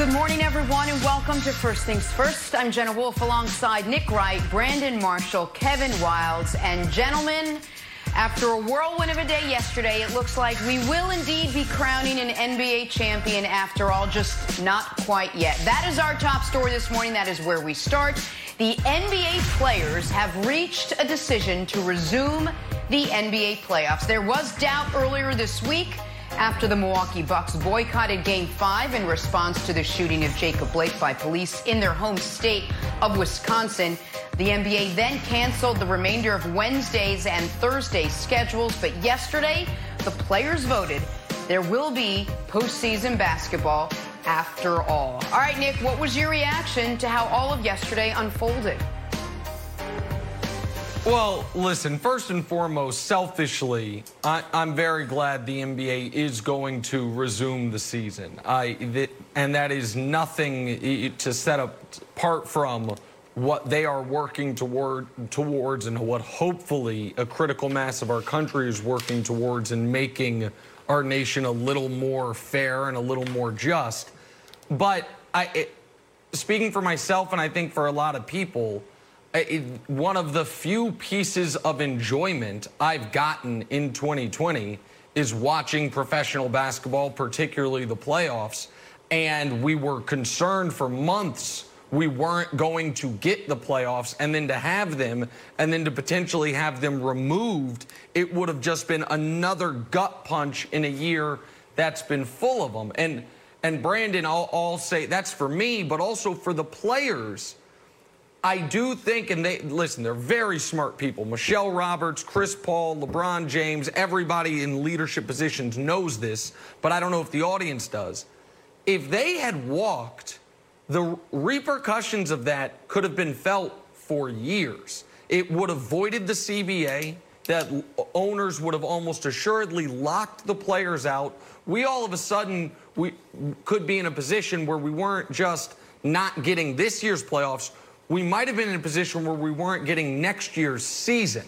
Good morning, everyone, and welcome to First Things First. I'm Jenna Wolf alongside Nick Wright, Brandon Marshall, Kevin Wildes, and gentlemen, after a whirlwind of a day yesterday, it looks like we will indeed be crowning an NBA champion after all, just not quite yet. That is our top story this morning. That is where we start. The NBA players have reached a decision to resume the NBA playoffs. There was doubt earlier this week after the Milwaukee Bucks boycotted Game 5 in response to the shooting of Jacob Blake by police in their home state of Wisconsin. The NBA then canceled the remainder of Wednesday's and Thursday's schedules, but yesterday the players voted there will be postseason basketball after all. All right, Nick, what was your reaction to how all of yesterday unfolded? Well, listen, first and foremost, selfishly, I, am very glad the NBA is going to resume the season. I, and that is nothing to set apart from what they are working toward, towards and what hopefully a critical mass of our country is working towards in making our nation a little more fair and a little more just. But I, it, speaking for myself, and I think for a lot of people, it, one of the few pieces of enjoyment I've gotten in 2020 is watching professional basketball, particularly the playoffs. And we were concerned for months we weren't going to get the playoffs and then to have them and then to potentially have them removed, it would have just been another gut punch in a year that's been full of them. And and Brandon, I'll, I'll say that's for me, but also for the players I do think, and they listen, they're very smart people. Michele Roberts, Chris Paul, LeBron James, everybody in leadership positions knows this, but I don't know if the audience does. If they had walked, the repercussions of that could have been felt for years. It would have voided the CBA, that owners would have almost assuredly locked the players out. We all of a sudden we could be in a position where we weren't just not getting this year's playoffs, we might have been in a position where we weren't getting next year's season.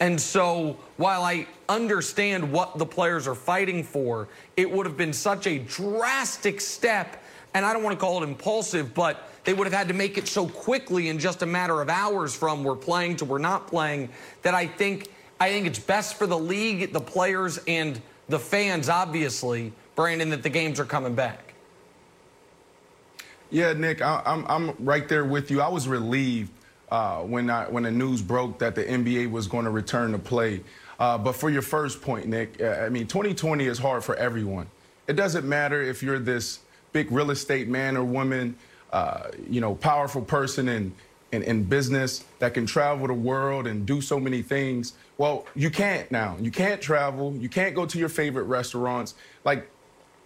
And so while I understand what the players are fighting for, it would have been such a drastic step. And I don't want to call it impulsive, but they would have had to make it so quickly in just a matter of hours from we're playing to we're not playing that I think I think it's best for the league, the players, and the fans, obviously, Brandon, that the games are coming back. Yeah, Nick, I, am I'm, I'm right there with you. I was relieved uh, when I, when the news broke that the NBA was going to return to play. Uh, but for your first point, Nick, uh, I mean, 2020 is hard for everyone. It doesn't matter if you're this big real estate man or woman, uh, you know, powerful person in, in, in business that can travel the world and do so many things. Well, you can't now. You can't travel. You can't go to your favorite restaurants. Like,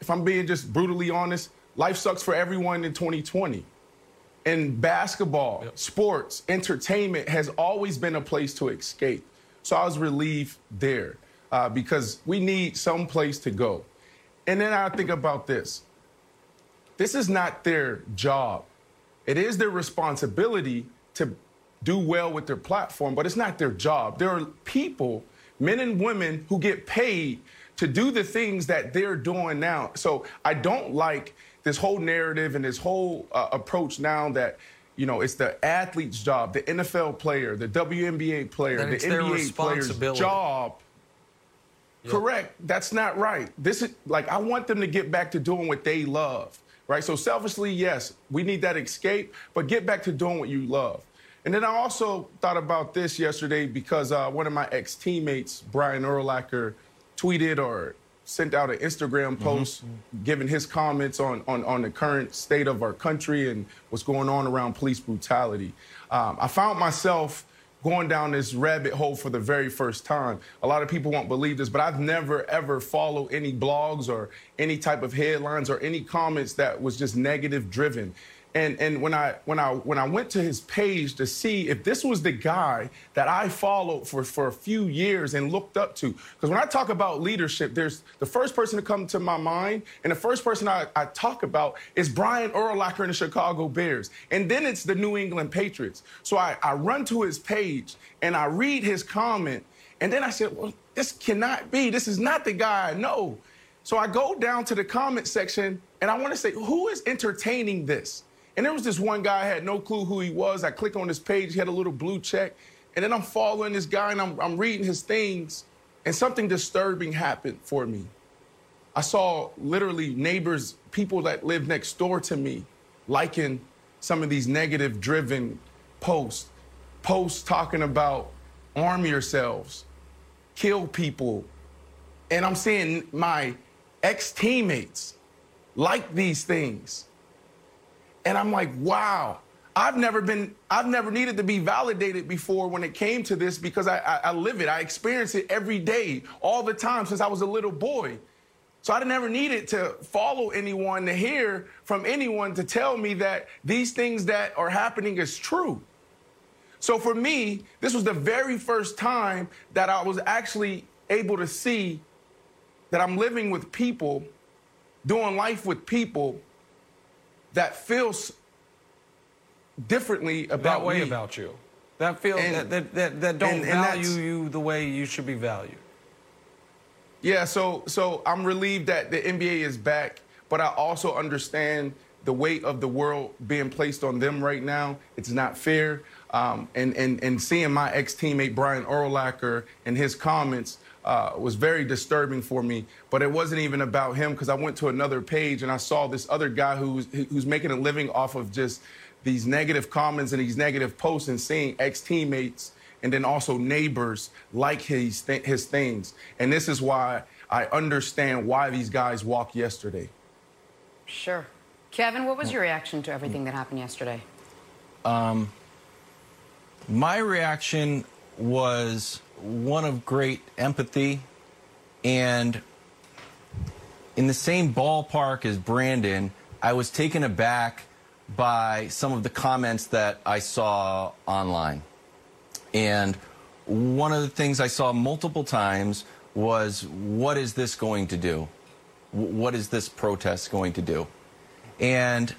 if I'm being just brutally honest, Life sucks for everyone in 2020. And basketball, yep. sports, entertainment has always been a place to escape. So I was relieved there uh, because we need some place to go. And then I think about this this is not their job, it is their responsibility to do well with their platform, but it's not their job. There are people, men and women, who get paid to do the things that they're doing now. So I don't like this whole narrative and this whole uh, approach now that you know it's the athlete's job, the NFL player, the WNBA player, the NBA player's job. Correct. That's not right. This is like I want them to get back to doing what they love. Right. So selfishly, yes, we need that escape, but get back to doing what you love. And then I also thought about this yesterday because uh, one of my ex teammates, Brian Urlacher, tweeted or sent out an Instagram mm-hmm. post mm-hmm. giving his comments on, on, on, the current state of our country and what's going on around police brutality. Um, I found myself going down this rabbit hole for the very first time. A lot of people won't believe this, but I've never ever followed any blogs or any type of headlines or any comments that was just negative driven. And and when I when I when I went to his page to see if this was the guy that I followed for for a few years and looked up to, because when I talk about leadership, there's the first person to come to my mind, and the first person I, I talk about is Brian Urlacher in the Chicago Bears, and then it's the New England Patriots. So I, I run to his page and I read his comment, and then I said, well, this cannot be. This is not the guy I know. So I go down to the comment section and I want to say, who is entertaining this? And there was this one guy, I had no clue who he was. I click on his page, he had a little blue check. And then I'm following this guy and I'm, I'm reading his things. And something disturbing happened for me. I saw literally neighbors, people that live next door to me, liking some of these negative driven posts. Posts talking about arm yourselves, kill people. And I'm seeing my ex teammates like these things. And I'm like, wow, I've never been, I've never needed to be validated before when it came to this because I, I, I live it. I experience it every day, all the time since I was a little boy. So I never needed to follow anyone to hear from anyone to tell me that these things that are happening is true. So for me, this was the very first time that I was actually able to see that I'm living with people, doing life with people that feels differently about that way me. about you. That feel And- that, that, that, that don't and- and value you the way you should be valued. Yeah, so so I'm relieved that the NBA is back, but I also understand the weight of the world being placed on them right now. It's not fair. Um, and, and, and seeing my ex teammate Brian Urlacher and his comments uh, was very disturbing for me. But it wasn't even about him because I went to another page and I saw this other guy who's, who's making a living off of just these negative comments and these negative posts and seeing ex teammates and then also neighbors like his, th- his things. And this is why I understand why these guys walked yesterday. Sure. Kevin, what was your reaction to everything that happened yesterday? Um, My reaction was one of great empathy and in the same ballpark as Brandon, I was taken aback by some of the comments that I saw online. And one of the things I saw multiple times was what is this going to do? What is this protest going to do? And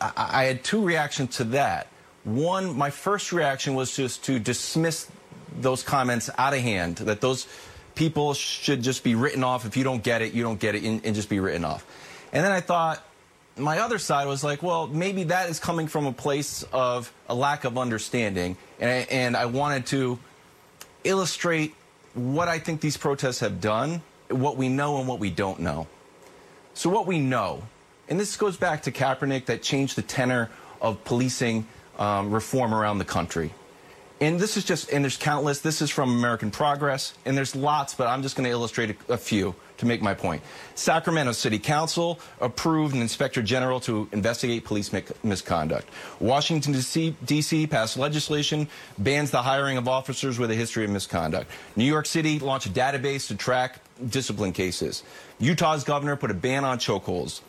I, I had two reactions to that. One, my first reaction was just to dismiss those comments out of hand, that those people should just be written off. If you don't get it, you don't get it, and, and just be written off. And then I thought, my other side was like, well, maybe that is coming from a place of a lack of understanding. And I, and I wanted to illustrate what I think these protests have done, what we know and what we don't know. So what we know, and this goes back to Kaepernick that changed the tenor of policing um, reform around the country. And this is just, and there's countless. This is from American Progress, and there's lots, but I'm just going to illustrate a, a few to make my point. Sacramento City Council approved an inspector general to investigate police mi- misconduct. Washington, D.C. passed legislation bans the hiring of officers with a history of misconduct. New York City launched a database to track discipline cases. Utah's governor put a ban on chokeholds.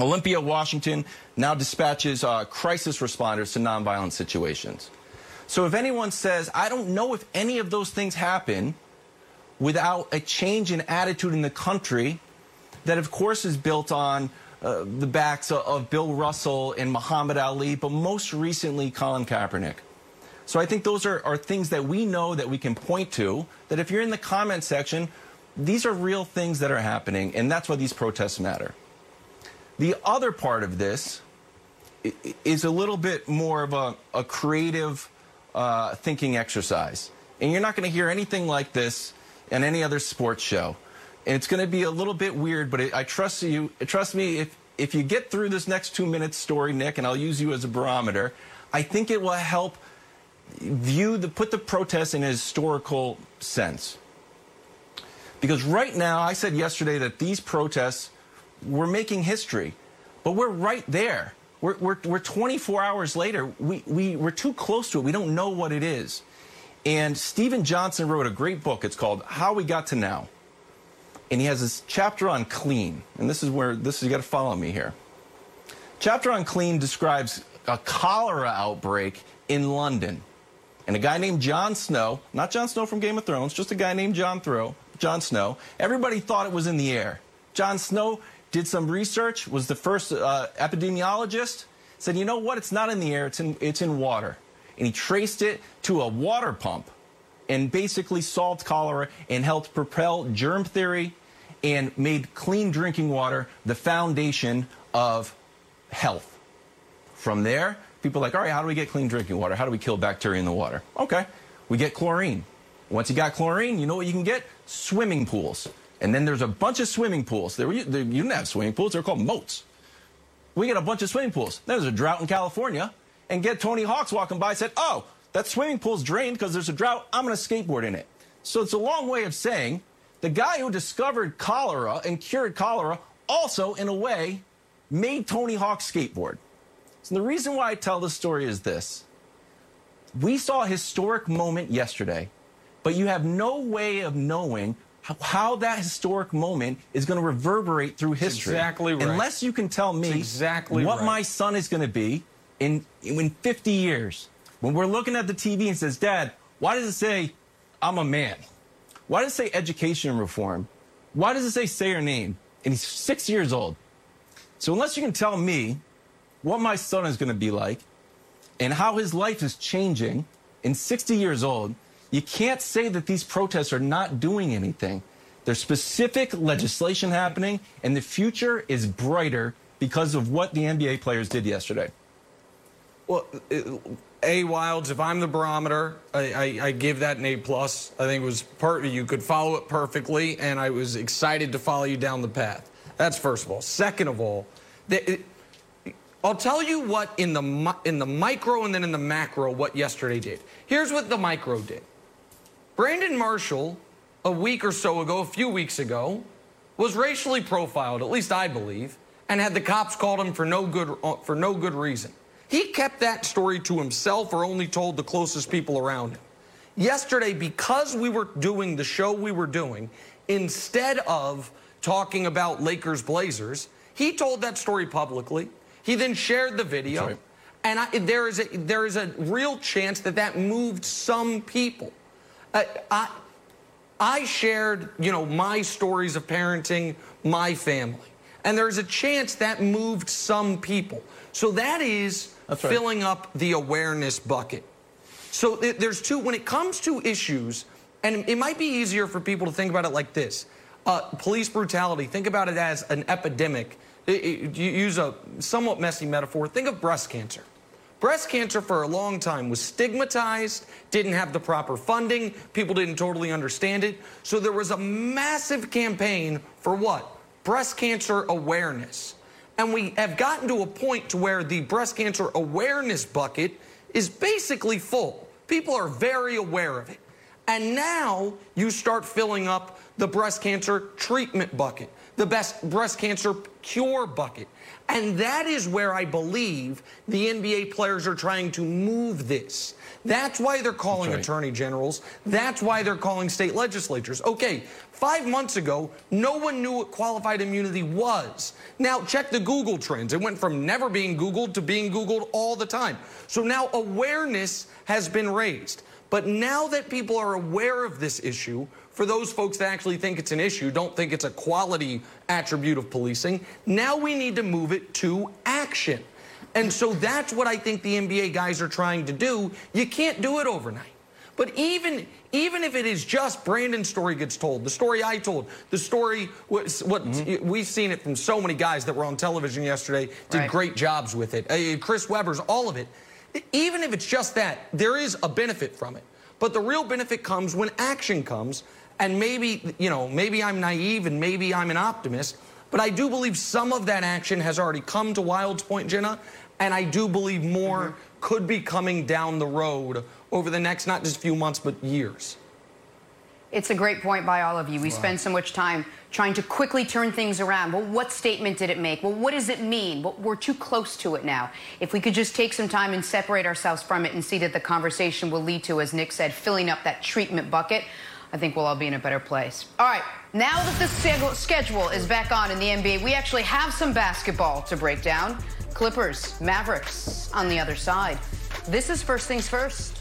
Olympia, Washington now dispatches uh, crisis responders to nonviolent situations. So if anyone says, I don't know if any of those things happen without a change in attitude in the country, that of course is built on uh, the backs of, of Bill Russell and Muhammad Ali, but most recently Colin Kaepernick. So I think those are, are things that we know that we can point to, that if you're in the comment section, these are real things that are happening, and that's why these protests matter. The other part of this is a little bit more of a, a creative uh, thinking exercise. And you're not going to hear anything like this in any other sports show. And it's going to be a little bit weird, but it, I trust you. Trust me, if if you get through this next two minutes story, Nick, and I'll use you as a barometer, I think it will help view the put the protest in a historical sense. Because right now, I said yesterday that these protests we're making history, but we're right there. We're, we're, we're 24 hours later. We, we, we're too close to it. We don't know what it is. And Steven Johnson wrote a great book. It's called How We Got to Now. And he has this chapter on clean. And this is where, this is, you got to follow me here. Chapter on clean describes a cholera outbreak in London. And a guy named Jon Snow, not Jon Snow from Game of Thrones, just a guy named Jon Throw, Jon Snow. Everybody thought it was in the air. Jon Snow did some research, was the first uh, epidemiologist, said, you know what, it's not in the air, it's in, it's in water. And he traced it to a water pump and basically solved cholera and helped propel germ theory and made clean drinking water the foundation of health. From there, people are like, all right, how do we get clean drinking water? How do we kill bacteria in the water? Okay, we get chlorine. Once you got chlorine, you know what you can get? Swimming pools. And then there's a bunch of swimming pools. There, you didn't have swimming pools, they're called moats. We get a bunch of swimming pools. There's a drought in California, and get Tony Hawks walking by said, oh, that swimming pool's drained because there's a drought. I'm going to skateboard in it. So it's a long way of saying the guy who discovered cholera and cured cholera also, in a way, made Tony Hawk skateboard. So the reason why I tell this story is this. We saw a historic moment yesterday, but you have no way of knowing how, that historic moment is going to reverberate through history. exactly right. Unless you can tell me exactly what right. my son is going to be in, in 50 years. When we're looking at the TV and says, Dad, why does it say I'm a man? Why does it say education reform? Why does it say say your name? And he's six years old. So unless you can tell me what my son is going to be like and how his life is changing in 60 years old, you can't say that these protests are not doing anything. There's specific legislation happening, and the future is brighter because of what the NBA players did yesterday. Well, A Wildes, if I'm the barometer, I, I, I, give that an A plus. I think it was per- you could follow it perfectly, and I was excited to follow you down the path. That's first of all. Second of all, the, it, I'll tell you what in the in the micro and then in the macro what yesterday did. Here's what the micro did. Brandon Marshall, a week or so ago, a few weeks ago, was racially profiled, at least I believe, and had the cops called him for no good for no good reason. He kept that story to himself or only told the closest people around him. Yesterday, because we were doing the show we were doing, instead of talking about Lakers Blazers, he told that story publicly. He then shared the video. Right. And I, there, is a, there is a real chance that that moved some people. Uh, I, I shared, you know, my stories of parenting, my family. And there's a chance that moved some people. So that is filling up the awareness bucket. So there's two, when it comes to issues, and it might be easier for people to think about it like this uh, police brutality, think about it as an epidemic. It, it, you use a somewhat messy metaphor. Think of breast cancer. Breast cancer for a long time was stigmatized, didn't have the proper funding, people didn't totally understand it. So there was a massive campaign for what? Breast cancer awareness. And we have gotten to a point to where the breast cancer awareness bucket is basically full. People are very aware of it. And now you start filling up the breast cancer treatment bucket, the best breast cancer cure bucket. And that is where I believe the NBA players are trying to move this. That's why they're calling right. attorney generals. That's why they're calling state legislatures. Okay, five months ago, no one knew what qualified immunity was. Now, check the Google trends. It went from never being Googled to being Googled all the time. So now awareness has been raised. But now that people are aware of this issue, for those folks that actually think it's an issue, don't think it's a quality attribute of policing, now we need to move it to action. And so that's what I think the NBA guys are trying to do. You can't do it overnight. But even even if it is just Brandon's story gets told, the story I told, the story what mm-hmm. we've seen it from so many guys that were on television yesterday, did right. great jobs with it. Uh, Chris Webber's, all of it. Even if it's just that, there is a benefit from it. But the real benefit comes when action comes. And maybe, you know, maybe I'm naive and maybe I'm an optimist, but I do believe some of that action has already come to Wildes Point, Jenna, and I do believe more mm-hmm. could be coming down the road over the next not just few months, but years. It's a great point by all of you. We wow. spend so much time trying to quickly turn things around. Well, what statement did it make? Well, what does it mean? Well, we're too close to it now. If we could just take some time and separate ourselves from it and see that the conversation will lead to, as Nick said, filling up that treatment bucket, I think we'll all be in a better place. All right, now that the schedule is back on in the NBA, we actually have some basketball to break down. Clippers, Mavericks on the other side. This is First Things First.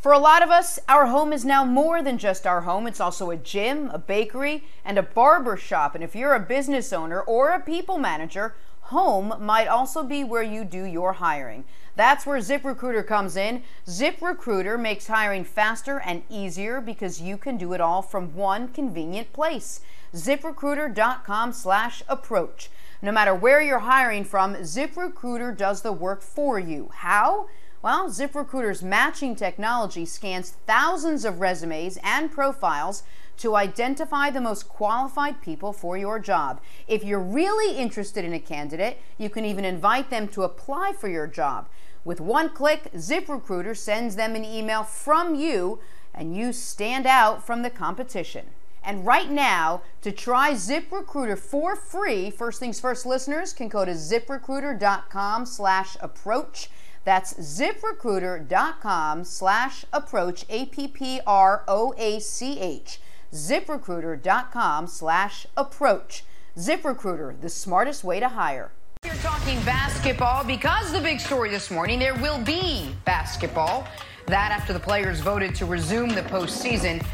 For a lot of us, our home is now more than just our home. It's also a gym, a bakery, and a barber shop. And if you're a business owner or a people manager, home might also be where you do your hiring. That's where ZipRecruiter comes in. ZipRecruiter makes hiring faster and easier because you can do it all from one convenient place. ZipRecruiter.com/approach. No matter where you're hiring from, ZipRecruiter does the work for you. How? Well, ZipRecruiter's matching technology scans thousands of resumes and profiles to identify the most qualified people for your job. If you're really interested in a candidate, you can even invite them to apply for your job. With one click, ZipRecruiter sends them an email from you, and you stand out from the competition. And right now, to try ZipRecruiter for free, first things first listeners can go to ziprecruiter.com slash approach. That's ziprecruiter.com slash approach, A P P R O A C H. ZipRecruiter.com slash approach. ZipRecruiter, the smartest way to hire. We're talking basketball because the big story this morning, there will be basketball. That after the players voted to resume the postseason.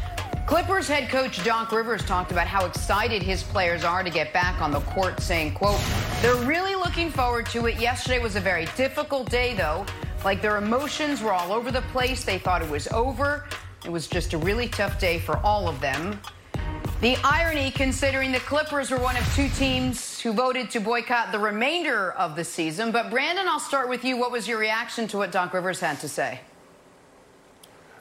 Clippers head coach Doc Rivers talked about how excited his players are to get back on the court, saying, quote, they're really looking forward to it. Yesterday was a very difficult day, though. Like their emotions were all over the place. They thought it was over. It was just a really tough day for all of them. The irony, considering the Clippers were one of two teams who voted to boycott the remainder of the season. But Brandon, I'll start with you. What was your reaction to what Doc Rivers had to say?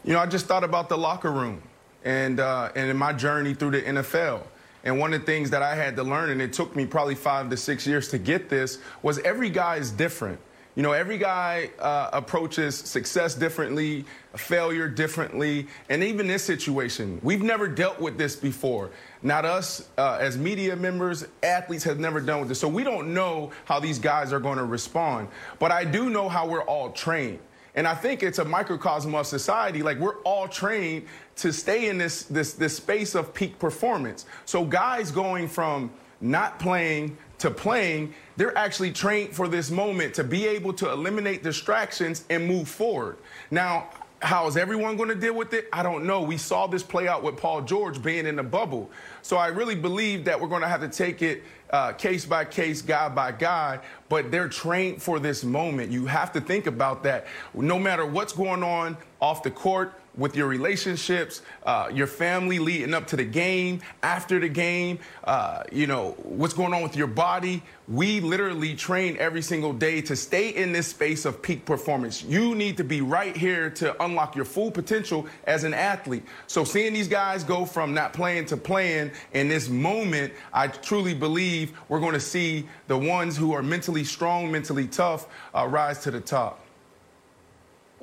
You know, I just thought about the locker room and uh, and in my journey through the NFL. And one of the things that I had to learn, and it took me probably five to six years to get this, was every guy is different. You know, every guy uh, approaches success differently, failure differently, and even this situation, we've never dealt with this before. Not us uh, as media members, athletes have never done with this. So we don't know how these guys are going to respond. But I do know how we're all trained. And I think it's a microcosm of society. Like we're all trained to stay in this this this space of peak performance. So guys going from not playing to playing, they're actually trained for this moment to be able to eliminate distractions and move forward. Now, how is everyone going to deal with it? I don't know. We saw this play out with Paul George being in the bubble. So I really believe that we're going to have to take it uh, case by case, guy by guy, but they're trained for this moment. You have to think about that. No matter what's going on off the court, with your relationships, uh, your family leading up to the game, after the game, uh, you know, what's going on with your body. We literally train every single day to stay in this space of peak performance. You need to be right here to unlock your full potential as an athlete. So seeing these guys go from not playing to playing in this moment, I truly believe we're going to see the ones who are mentally strong, mentally tough, uh, rise to the top.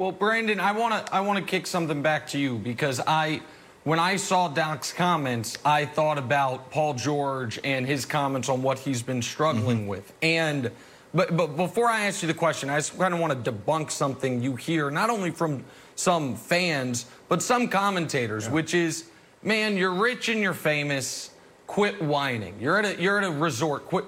Well, Brandon, I want to I want to kick something back to you because I when I saw Doc's comments, I thought about Paul George and his comments on what he's been struggling mm-hmm. with. And but but before I ask you the question, I just kind of want to debunk something you hear not only from some fans but some commentators, yeah. which is, man, you're rich and you're famous. Quit whining. You're at a you're at a resort. Quit.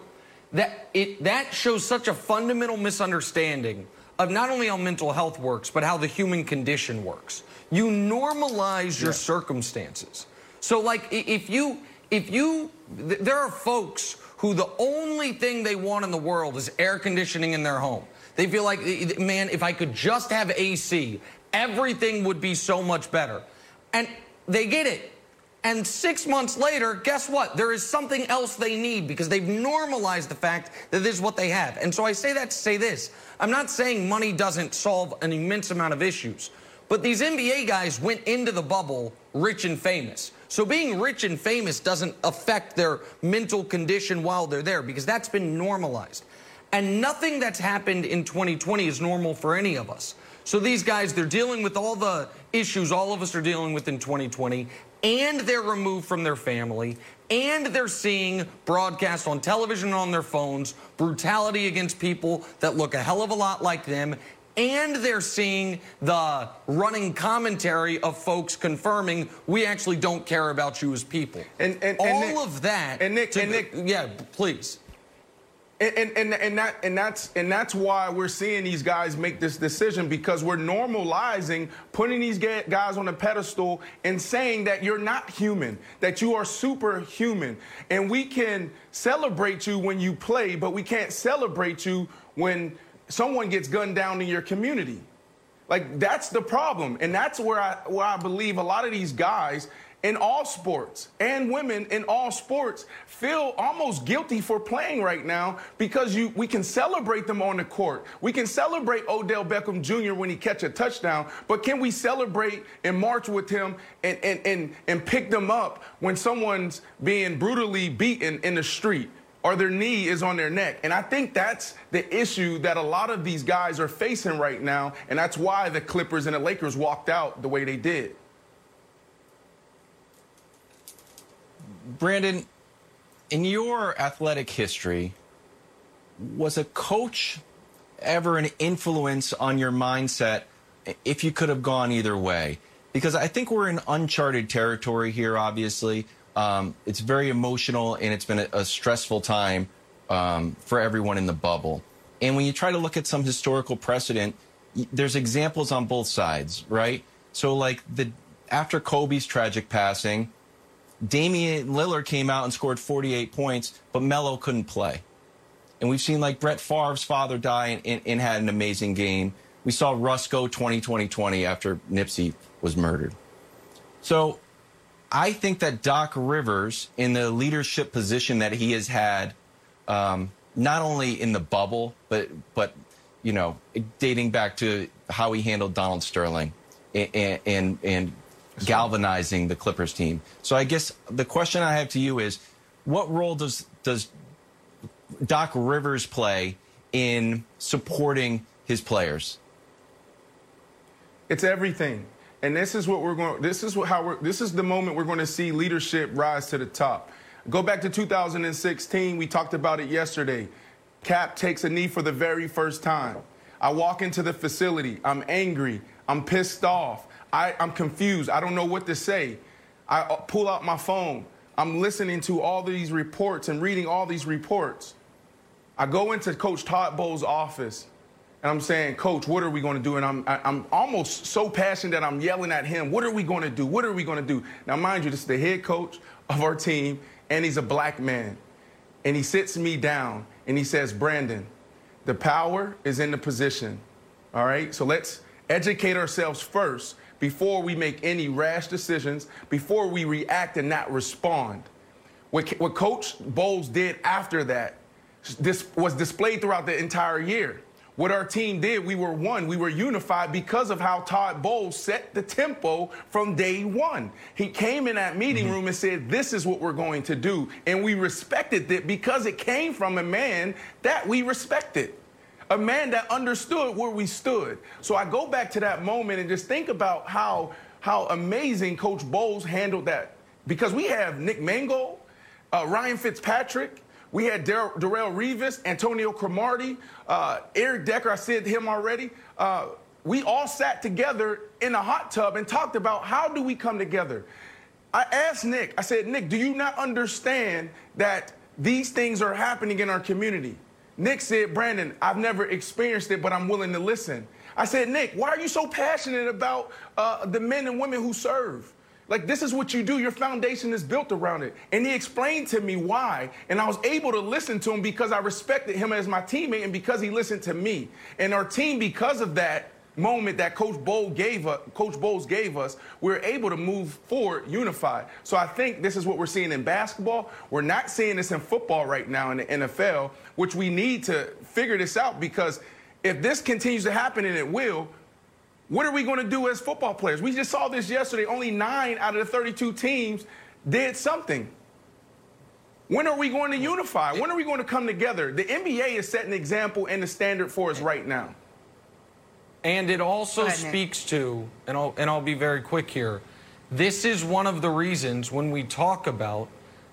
That it that shows such a fundamental misunderstanding of not only how mental health works, but how the human condition works. You normalize your yeah. circumstances. So, like, if you, if you, there are folks who the only thing they want in the world is air conditioning in their home. They feel like, man, if I could just have AC, everything would be so much better. And they get it. And six months later, guess what? There is something else they need because they've normalized the fact that this is what they have. And so I say that to say this I'm not saying money doesn't solve an immense amount of issues, but these NBA guys went into the bubble rich and famous. So being rich and famous doesn't affect their mental condition while they're there because that's been normalized. And nothing that's happened in 2020 is normal for any of us. So these guys, they're dealing with all the issues all of us are dealing with in 2020, and they're removed from their family, and they're seeing broadcast on television and on their phones brutality against people that look a hell of a lot like them, and they're seeing the running commentary of folks confirming we actually don't care about you as people. And, and, and all Nick, of that. And Nick, to, and Nick, yeah, please. And, and, and, that, and, that's, and that's why we're seeing these guys make this decision because we're normalizing putting these guys on a pedestal and saying that you're not human, that you are superhuman. And we can celebrate you when you play, but we can't celebrate you when someone gets gunned down in your community. Like that's the problem, and that's where I where I believe a lot of these guys in all sports and women in all sports feel almost guilty for playing right now because you we can celebrate them on the court. We can celebrate Odell Beckham Jr. when he catch a touchdown, but can we celebrate and march with him and and and, and pick them up when someone's being brutally beaten in the street? or their knee is on their neck. And I think that's the issue that a lot of these guys are facing right now. And that's why the Clippers and the Lakers walked out the way they did. Brandon, in your athletic history, was a coach ever an influence on your mindset if you could have gone either way? Because I think we're in uncharted territory here, obviously. Um, it's very emotional and it's been a, a stressful time um, for everyone in the bubble. And when you try to look at some historical precedent, there's examples on both sides, right? So, like the after Kobe's tragic passing, Damian Lillard came out and scored 48 points, but Melo couldn't play. And we've seen like Brett Favre's father die and, and, and had an amazing game. We saw Russ go 20 20 20 after Nipsey was murdered. So I think that Doc Rivers, in the leadership position that he has had, um, not only in the bubble, but but you know, dating back to how he handled Donald Sterling and and, and galvanizing the Clippers team. So I guess the question I have to you is, what role does does Doc Rivers play in supporting his players? It's everything. And this is what we're going. This is how we're. This is the moment we're going to see leadership rise to the top. Go back to 2016. We talked about it yesterday. Cap takes a knee for the very first time. I walk into the facility. I'm angry. I'm pissed off. I, I'm confused. I don't know what to say. I uh, pull out my phone. I'm listening to all these reports and reading all these reports. I go into Coach Todd Bowles' office and I'm saying, Coach, what are we going to do? And I'm, I'm almost so passionate that I'm yelling at him, what are we going to do? What are we going to do? Now, mind you, this is the head coach of our team, and he's a black man. And he sits me down and he says, Brandon, the power is in the position. All right? So let's educate ourselves first before we make any rash decisions, before we react and not respond. What, what Coach Bowles did after that this was displayed throughout the entire year. What our team did, we were one, we were unified because of how Todd Bowles set the tempo from day one. He came in that meeting mm-hmm. room and said, This is what we're going to do. And we respected it because it came from a man that we respected, a man that understood where we stood. So I go back to that moment and just think about how, how amazing Coach Bowles handled that. Because we have Nick Mangold, uh, Ryan Fitzpatrick, we had Dar- Darrelle Revis, Antonio Cromartie, uh, Eric Decker. I said him already. Uh, we all sat together in a hot tub and talked about how do we come together. I asked Nick, I said, Nick, do you not understand that these things are happening in our community? Nick said, Brandon, I've never experienced it, but I'm willing to listen. I said, Nick, why are you so passionate about uh, the men and women who serve? Like, this is what you do. Your foundation is built around it. And he explained to me why. And I was able to listen to him because I respected him as my teammate and because he listened to me. And our team, because of that moment that Coach Bowles gave us, Coach Bowles gave us, we we're able to move forward unified. So I think this is what we're seeing in basketball. We're not seeing this in football right now in the NFL, which we need to figure this out because if this continues to happen, and it will, what are we going to do as football players? We just saw this yesterday. Only nine out of the 32 teams did something. When are we going to unify? When are we going to come together? The NBA is setting an example and the standard for us right now. And it also ahead, speaks to, and I'll, and I'll be very quick here, this is one of the reasons when we talk about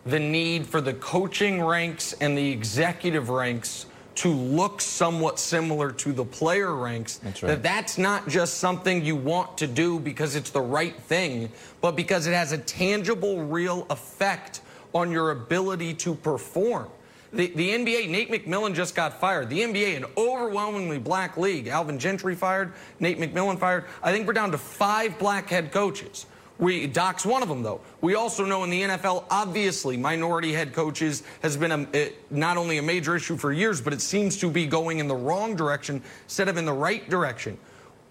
the need for the coaching ranks and the executive ranks to look somewhat similar to the player ranks. That's right. That that's not just something you want to do because it's the right thing, but because it has a tangible, real effect on your ability to perform. The, the NBA, Nate McMillan just got fired. The NBA, an overwhelmingly black league. Alvin Gentry fired, Nate McMillan fired. I think we're down to five black head coaches. We Doc's one of them, though. We also know in the NFL, obviously, minority head coaches has been a, it, not only a major issue for years, but it seems to be going in the wrong direction instead of in the right direction.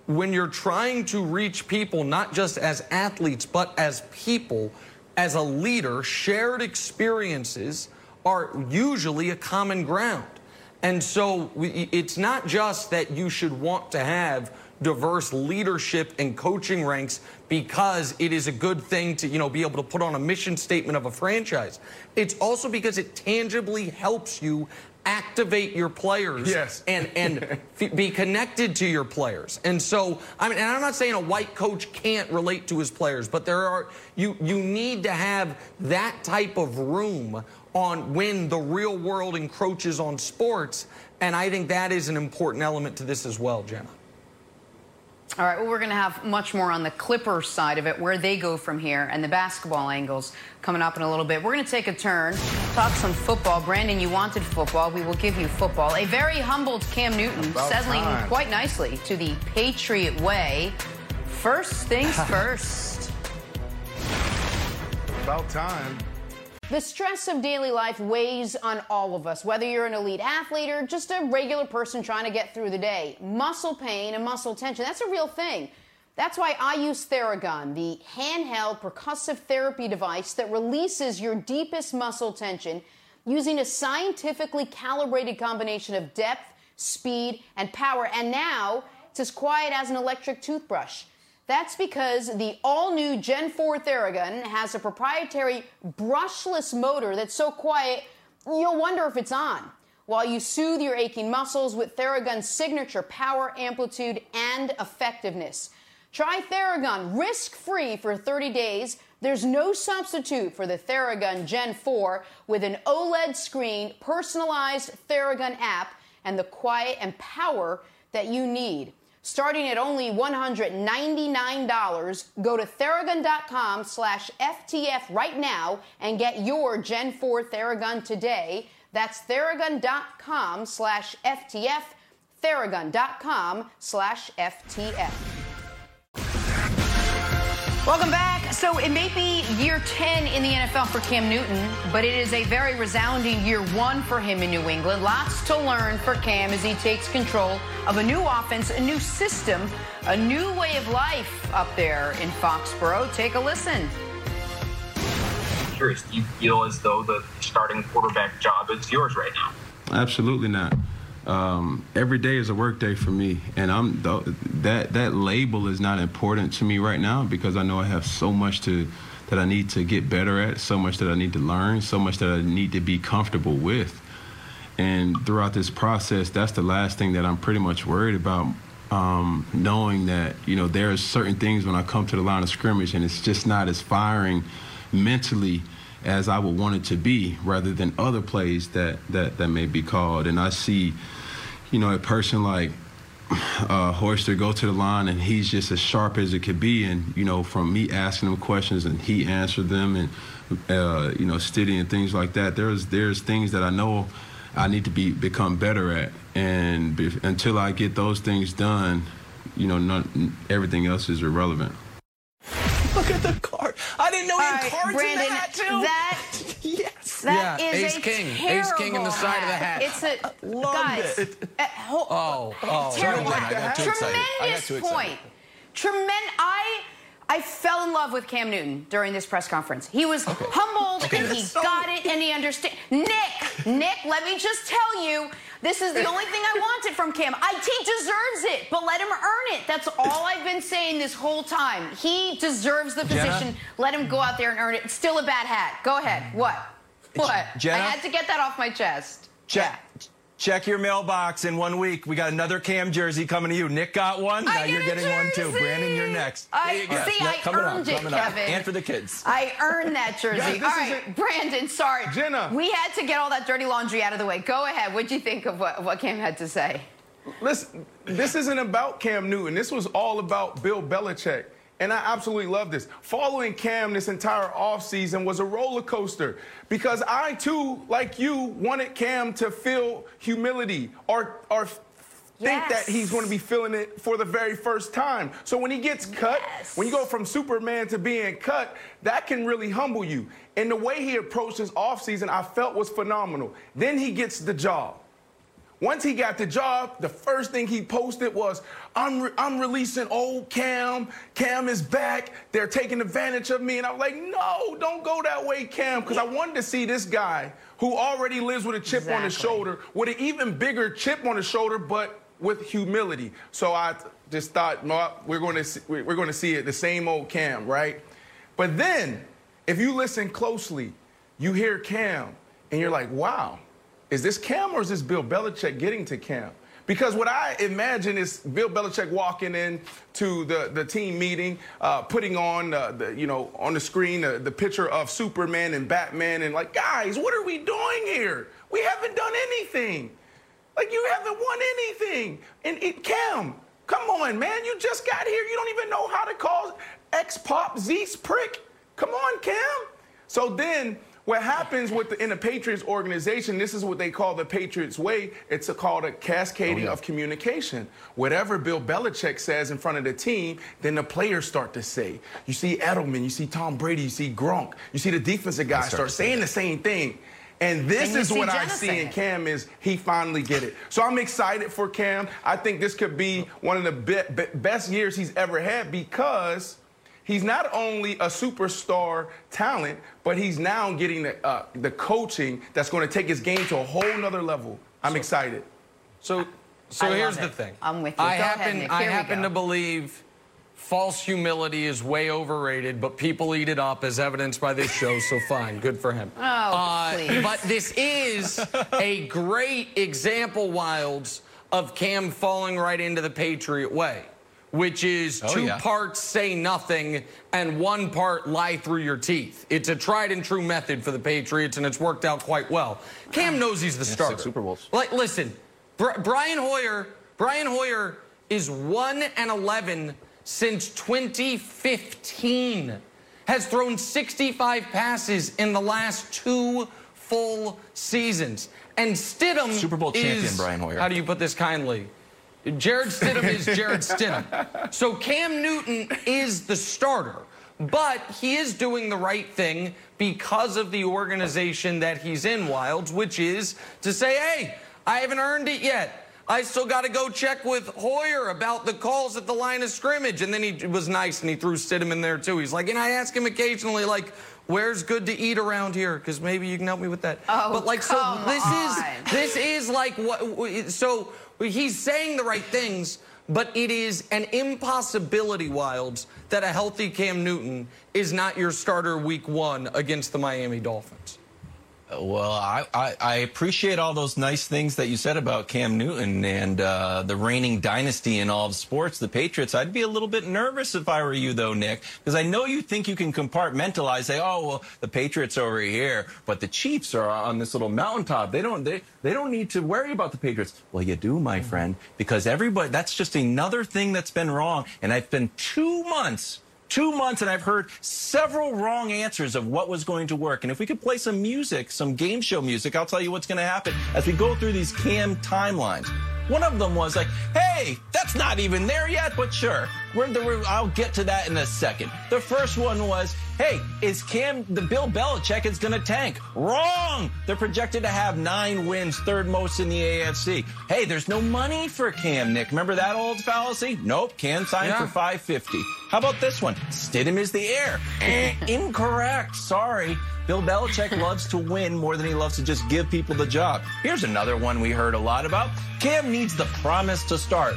When you're trying to reach people, not just as athletes, but as people, as a leader, shared experiences are usually a common ground. And so it's not just that you should want to have diverse leadership and coaching ranks because it is a good thing to, you know, be able to put on a mission statement of a franchise. It's also because it tangibly helps you activate your players yes. and and be connected to your players. And so I mean and I'm not saying a white coach can't relate to his players, but there are you you need to have that type of room on when the real world encroaches on sports and I think that is an important element to this as well, Jenna. All right, well, we're going to have much more on the Clippers side of it, where they go from here, and the basketball angles coming up in a little bit. We're going to take a turn, talk some football. Brandon, you wanted football. We will give you football. A very humbled Cam Newton About settling time. quite nicely to the Patriot way. First things first. About time. The stress of daily life weighs on all of us, whether you're an elite athlete or just a regular person trying to get through the day. Muscle pain and muscle tension, that's a real thing. That's why I use Theragun, the handheld percussive therapy device that releases your deepest muscle tension using a scientifically calibrated combination of depth, speed, and power. And now it's as quiet as an electric toothbrush. That's because the all new Gen 4 Theragun has a proprietary brushless motor that's so quiet you'll wonder if it's on. While you soothe your aching muscles with Theragun's signature power, amplitude, and effectiveness. Try Theragun risk free for 30 days. There's no substitute for the Theragun Gen 4 with an OLED screen, personalized Theragun app, and the quiet and power that you need starting at only $199. Go to theragun.com slash FTF right now and get your Gen 4 Theragun today. That's theragun.com slash FTF, theragun.com slash FTF. Welcome back. So it may be year 10 in the NFL for Cam Newton, but it is a very resounding year one for him in New England. Lots to learn for Cam as he takes control of a new offense, a new system, a new way of life up there in Foxborough. Take a listen. Curious, do you feel as though the starting quarterback job is yours right now? Absolutely not. Um, every day is a work day for me, and I'm th- that that label is not important to me right now because I know I have so much to that I need to get better at, so much that I need to learn, so much that I need to be comfortable with. And throughout this process, that's the last thing that I'm pretty much worried about. Um, knowing that you know there's certain things when I come to the line of scrimmage, and it's just not as firing mentally as I would want it to be, rather than other plays that that that may be called. And I see, you know, a person like uh, Hoyer go to the line, and he's just as sharp as it could be. And you know, from me asking him questions, and he answered them, and uh, you know, steady and things like that. There's there's things that I know I need to be become better at, and be, until I get those things done, you know, everything else is irrelevant. Look at the card. I didn't know he All had right, cards Brandon, in the hat too. that yes. That Yeah, is ace a king. Ace king in the side of the hat. It's a Loved guys. it. uh, ho- Oh, oh, terrible. Sorry, Jen, I got too excited. I got Tremendous too excited. point. Tremendous. I I fell in love with Cam Newton during this press conference. He was humbled and he So- got it and he understand. Nick, Nick, let me just tell you, this is the only thing I wanted from Cam. I, he deserves it, but let him earn it. That's all I've been saying this whole time. He deserves the Jenna? position. Let him go out there and earn it. It's still a bad hat. Go ahead. What? What? Jenna? I had to get that off my chest. Check. Check your mailbox in one week. We got another Cam jersey coming to you. Nick got one. I now you're get a getting one too. Brandon, you're next. I- There you go. see, Yeah, I coming up, earned it, coming up. Kevin. And for the kids. I earned that jersey. Guys, this all is. Brandon, sorry. Jenna. We had to get all that dirty laundry out of the way. Go ahead. What'd you think of what, what Cam had to say? Listen, this isn't about Cam Newton. This was all about Bill Belichick and I absolutely love this. Following Cam this entire offseason was a roller coaster because I too, like you, wanted Cam to feel humility or or think Yes. that he's going to be feeling it for the very first time. So when he gets cut, Yes. when you go from Superman to being cut, that can really humble you. And the way he approached his offseason, I felt was phenomenal. Then he gets the job. Once he got the job, the first thing he posted was, I'm, re- I'm releasing old Cam. Cam is back. They're taking advantage of me. And I was like, no, don't go that way, Cam. Because I wanted to see this guy who already lives with a chip on his shoulder, with an even bigger chip on his shoulder, but with humility. So I just thought, no, we're going to see, we're going to see it, the same old Cam, right? But then, if you listen closely, you hear Cam, and you're like, wow, is this Cam or is this Bill Belichick getting to Cam? Because what I imagine is Bill Belichick walking in to the, the team meeting, uh, putting on the, the you know on the screen the, the picture of Superman and Batman, and like, guys, what are we doing here? We haven't done anything. Like you haven't won anything. And it, Cam, come on, man, you just got here. You don't even know how to call X Pop Z's prick. Come on, Cam. So then what happens with the, in the Patriots organization, this is what they call the Patriots way. It's a, called a cascading of communication. Whatever Bill Belichick says in front of the team, then the players start to say. You see Edelman, you see Tom Brady, you see Gronk, you see the defensive guys start saying the same thing. And this And is see what I see in. Cam is he finally get it. So I'm excited for Cam. I think this could be one of the be- be- best years he's ever had because he's not only a superstar talent, but he's now getting the, uh, the coaching that's going to take his game to a whole nother level. I'm excited. So, so I love here's it. the thing. I'm with you. I Go ahead, happen, Nick. I happen to believe false humility is way overrated, but people eat it up as evidenced by this show. So fine, good for him. Oh, please. But this is a great example, Wildes, of Cam falling right into the Patriot way, which is Oh, two yeah. parts say nothing and one part lie through your teeth. It's a tried and true method for the Patriots, and it's worked out quite well. Cam knows he's the starter. six Super Bowls. Like, listen, Bri- Brian Hoyer, Brian Hoyer is one and eleven since 2015. Has thrown 65 passes in the last two full seasons. And Stidham Super Bowl champion, is- Brian Hoyer. How do you put this kindly? Jarrett Stidham is Jarrett Stidham. So Cam Newton is the starter, but he is doing the right thing because of the organization that he's in, Wildes, which is to say, hey, I haven't earned it yet. I still got to go check with Hoyer about the calls at the line of scrimmage. And then he was nice and he threw Stidham in there too. He's like, and I ask him occasionally, like, where's good to eat around here? Because maybe you can help me with that. Oh, but like, so this on. is this is like what so he's saying the right things but it is an impossibility wilds that a healthy cam newton is not your starter week one against the miami dolphins Well, I, I, I appreciate all those nice things that you said about Cam Newton and uh, the reigning dynasty in all of sports, the Patriots. I'd be a little bit nervous if I were you, though, Nick, because I know you think you can compartmentalize, say, oh, well, the Patriots over here, but the Chiefs are on this little mountaintop. They don't, they, they don't need to worry about the Patriots. Well, you do, my friend, because everybody, that's just another thing that's been wrong. And I've been two months two months and I've heard several wrong answers of what was going to work. And if we could play some music, some game show music, I'll tell you what's going to happen as we go through these cam timelines. One of them was like, hey, that's not even there yet, but sure. We're I'll get to that in a second. The first one was, hey, is Cam, the Bill Belichick is going to tank? Wrong! They're projected to have nine wins, third most in the AFC. Hey, there's no money for Cam, Nick. Remember that old fallacy? Nope, Cam signed Yeah. for 550. How about this one? Stidham is the heir. Incorrect. Sorry. Bill Belichick loves to win more than he loves to just give people the job. Here's another one we heard a lot about. Cam needs the promise to start.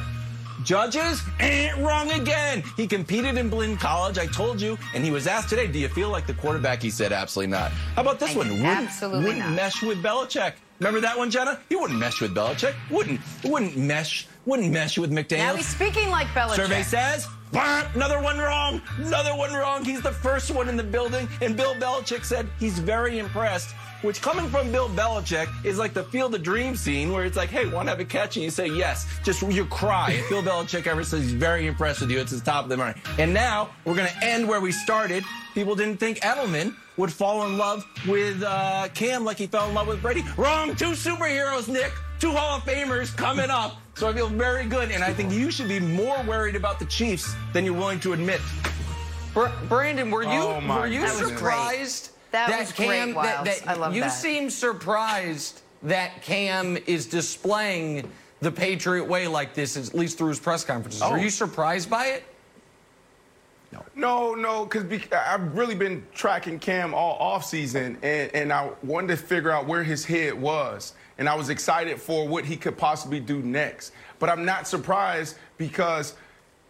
Judges? Eh, wrong again. He competed in Blinn College, I told you, and he was asked today, do you feel like the quarterback? He said, absolutely not. How about this I- one? Wouldn't, absolutely wouldn't not. mesh with Belichick. Remember that one, Jenna? He wouldn't mesh with Belichick. Wouldn't wouldn't mesh wouldn't mess with McDaniels. Now he's speaking like Belichick. Survey says, another one wrong, another one wrong. He's the first one in the building. And Bill Belichick said he's very impressed which coming from Bill Belichick is like the Field of Dreams scene where it's like, hey, want to have a catch? And you say yes. Just you cry. If Bill Belichick ever says he's very impressed with you, it's his top of the mind. And now we're going to end where we started. People didn't think Edelman would fall in love with uh, Cam like he fell in love with Brady. Wrong. Two superheroes, Nick. Two Hall of Famers coming up. So I feel very good. And I think you should be more worried about the Chiefs than you're willing to admit. Brandon, were you oh were you surprised? That, that was Cam, great, that, that I love you that. seem surprised that Cam is displaying the Patriot way like this, at least through his press conferences. Oh. Are you surprised by it? No, no, no, because I've really been tracking Cam all offseason, and, and I wanted to figure out where his head was. And I was excited for what he could possibly do next. But I'm not surprised because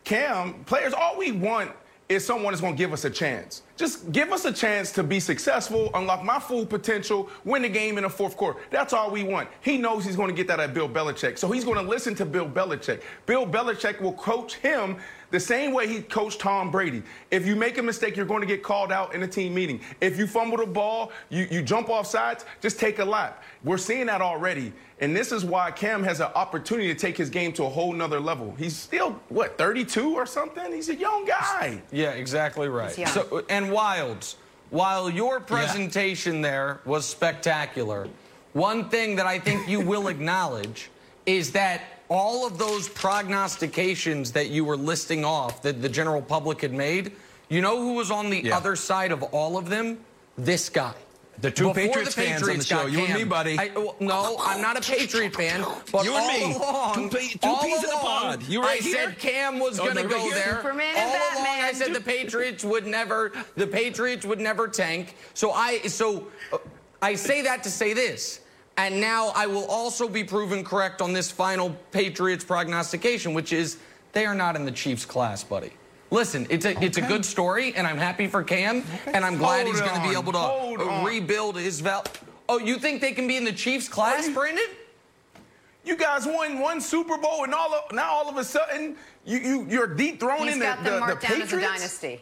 Cam, players, all we want is someone that's going to give us a chance. Just give us a chance to be successful, unlock my full potential, win the game in the fourth quarter. That's all we want. He knows he's going to get that at Bill Belichick. So he's going to listen to Bill Belichick. Bill Belichick will coach him the same way he coached Tom Brady. If you make a mistake, you're going to get called out in a team meeting. If you fumble the ball, you, you jump off sides, just take a lap. We're seeing that already. And this is why Cam has an opportunity to take his game to a whole nother level. He's still, what, 32 or something? He's a young guy. Yeah, exactly right. So, and Wildes, while your presentation yeah. there was spectacular, one thing that I think you will acknowledge is that all of those prognostications that you were listing off that the general public had made, you know who was on the yeah. other side of all of them? This guy. The two Before Patriots, the Patriots fans on the show. You Cam, and me, buddy. I, well, no, I'm not a Patriot fan. But you and me. Along, two, two all peas along, in a pod. You right I here? said Cam was oh, going to go there. Superman all Batman. along, I said the Patriots would never. The Patriots would never tank. So I. So uh, I say that to say this. And now I will also be proven correct on this final Patriots prognostication, which is they are not in the Chiefs class, buddy. Listen, it's a okay. it's a good story, and I'm happy for Cam, okay. and I'm glad Hold he's going to be able to uh, Hold rebuild on. his val. Oh, you think they can be in the Chiefs class, Brandon? You guys won one Super Bowl, and all of, now all of a sudden you you you're dethroning he's the, got the, the Patriots. As a dynasty.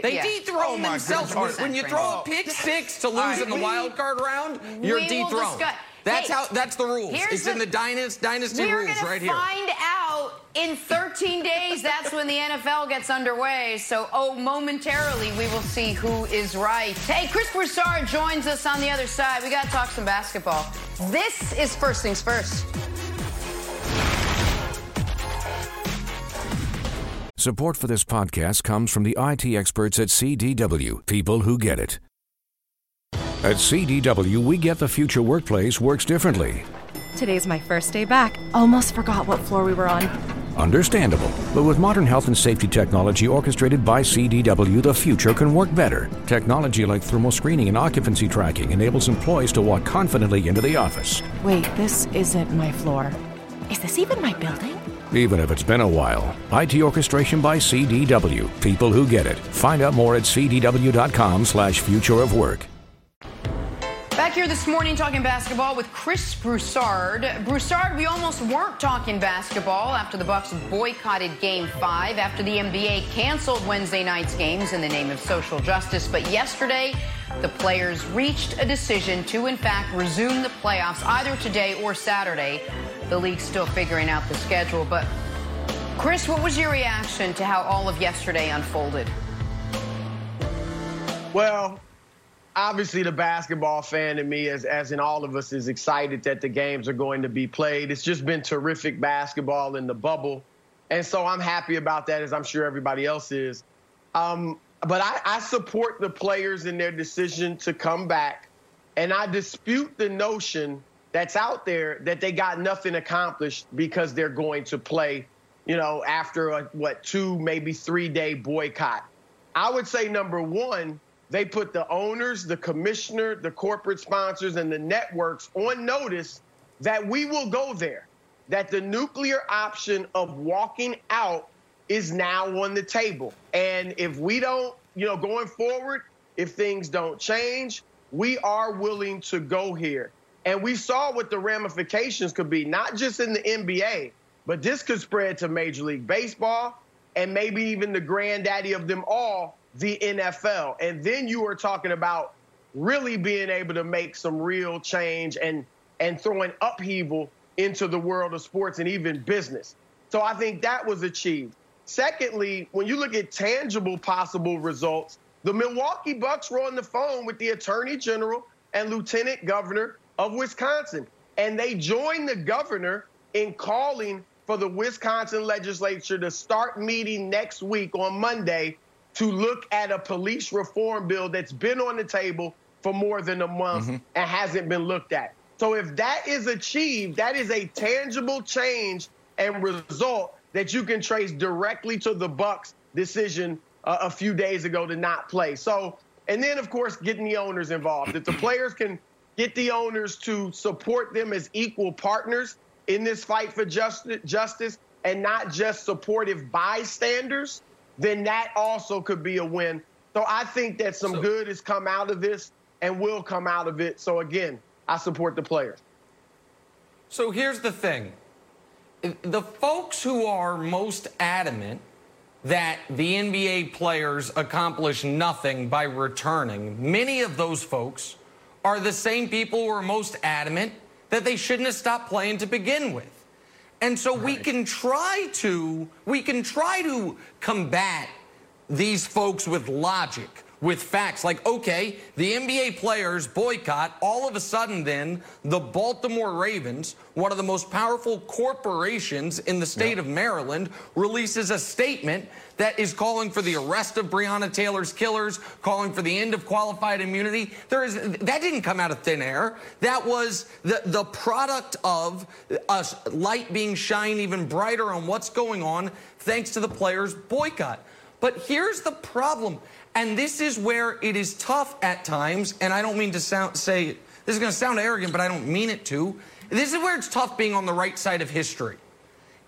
They yeah. dethrone oh themselves. When, when you throw a pick six to lose right, in the we, wild card round, you're dethroned. That's hey, how. That's the rules. It's the, in the dynasty, dynasty rules right here. We're gonna find out in 13 days. That's when the NFL gets underway. So, oh, momentarily we will see who is right. Hey, Chris Broussard joins us on the other side. We got to talk some basketball. This is first things first. Support for this podcast comes from the IT experts at CDW, people who get it. At CDW, we get the future workplace works differently. Today's my first day back. Almost forgot what floor we were on. Understandable. But with modern health and safety technology orchestrated by CDW, the future can work better. Technology like thermal screening and occupancy tracking enables employees to walk confidently into the office. Wait, this isn't my floor. Is this even my building? Even if it's been a while. IT orchestration by CDW. People who get it. Find out more at cdw.com slash future of work. Back here this morning talking basketball with Chris Broussard. Broussard, we almost weren't talking basketball after the Bucks boycotted Game 5 after the NBA canceled Wednesday night's games in the name of social justice. But yesterday, the players reached a decision to, in fact, resume the playoffs either today or Saturday. The league's still figuring out the schedule. But, Chris, what was your reaction to how all of yesterday unfolded? Well, obviously, the basketball fan in me, as, as in all of us, is excited that the games are going to be played. It's just been terrific basketball in the bubble. And so I'm happy about that, as I'm sure everybody else is. Um, but I, I support the players in their decision to come back. And I dispute the notion that's out there that they got nothing accomplished because they're going to play, you know, after a, what, two, maybe three day boycott. I would say number one, they put the owners, the commissioner, the corporate sponsors, and the networks on notice that we will go there, that the nuclear option of walking out is now on the table. And if we don't, you know, going forward, if things don't change, we are willing to go here. And we saw what the ramifications could be, not just in the NBA, but this could spread to Major League Baseball and maybe even the granddaddy of them all, the NFL. And then you are talking about really being able to make some real change and and throwing upheaval into the world of sports and even business. So I think that was achieved. Secondly, when you look at tangible possible results, the Milwaukee Bucks were on the phone with the Attorney General and Lieutenant Governor of Wisconsin, and they joined the governor in calling for the Wisconsin legislature to start meeting next week on Monday to look at a police reform bill that's been on the table for more than a month mm-hmm. and hasn't been looked at. So if that is achieved, that is a tangible change and result that you can trace directly to the Bucks decision uh, a few days ago to not play. So, and then of course getting the owners involved. If the players can get the owners to support them as equal partners in this fight for justice, justice and not just supportive bystanders, then that also could be a win. So I think that some so, good has come out of this and will come out of it. So again, I support the players. So here's the thing the folks who are most adamant that the NBA players accomplish nothing by returning, many of those folks are the same people who are most adamant that they shouldn't have stopped playing to begin with. And so right. we can try to we can try to combat these folks with logic with facts like, okay, the NBA players boycott. All of a sudden, then, the Baltimore Ravens, one of the most powerful corporations in the state of Maryland, releases a statement that is calling for the arrest of Breonna Taylor's killers, calling for the end of qualified immunity. There is that didn't come out of thin air. That was the, the product of a light being shined even brighter on what's going on thanks to the players' boycott. But here's the problem. And this is where it is tough at times, and I don't mean to sound, say, this is going to sound arrogant, but I don't mean it to. This is where it's tough being on the right side of history.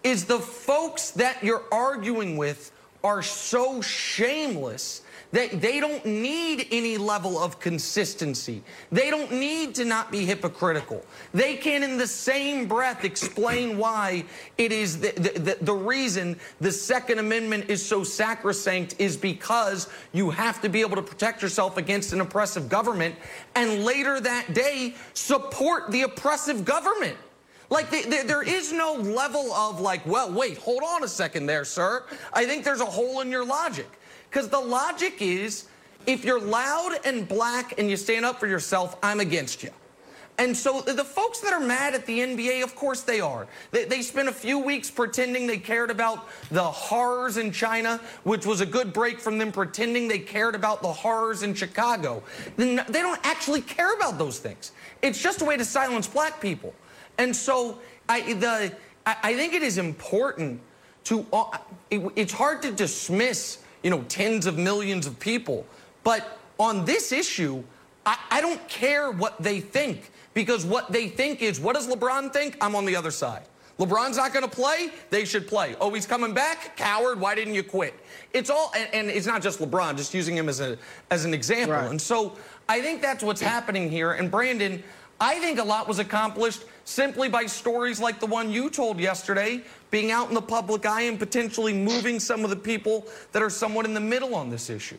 Is the folks that you're arguing with are so shameless that they don't need any level of consistency. They don't need to not be hypocritical. They can, in the same breath, explain why it is the, the, the, reason the Second Amendment is so sacrosanct is because you have to be able to protect yourself against an oppressive government, and later that day, support the oppressive government. Like, the, the, there is no level of, like, well, wait, hold on a second there, sir. I think there's a hole in your logic. Because the logic is if you're loud and black and you stand up for yourself, I'm against you. And so the folks that are mad at the NBA, of course they are. They, they, spent a few weeks pretending they cared about the horrors in China, which was a good break from them pretending they cared about the horrors in Chicago. They don't actually care about those things. It's just a way to silence black people. And so I, the, I think it is important to, uh, it, it's hard to dismiss you know, tens of millions of people. But on this issue, I, I don't care what they think because what they think is, what does LeBron think? I'm on the other side. LeBron's not going to play. They should play. Oh, he's coming back. Coward. Why didn't you quit? It's all, and, and it's not just LeBron. Just using him as a as an example. Right. And so I think that's what's happening here. And Brandon, I think a lot was accomplished simply by stories like the one you told yesterday, being out in the public eye and potentially moving some of the people that are somewhat in the middle on this issue.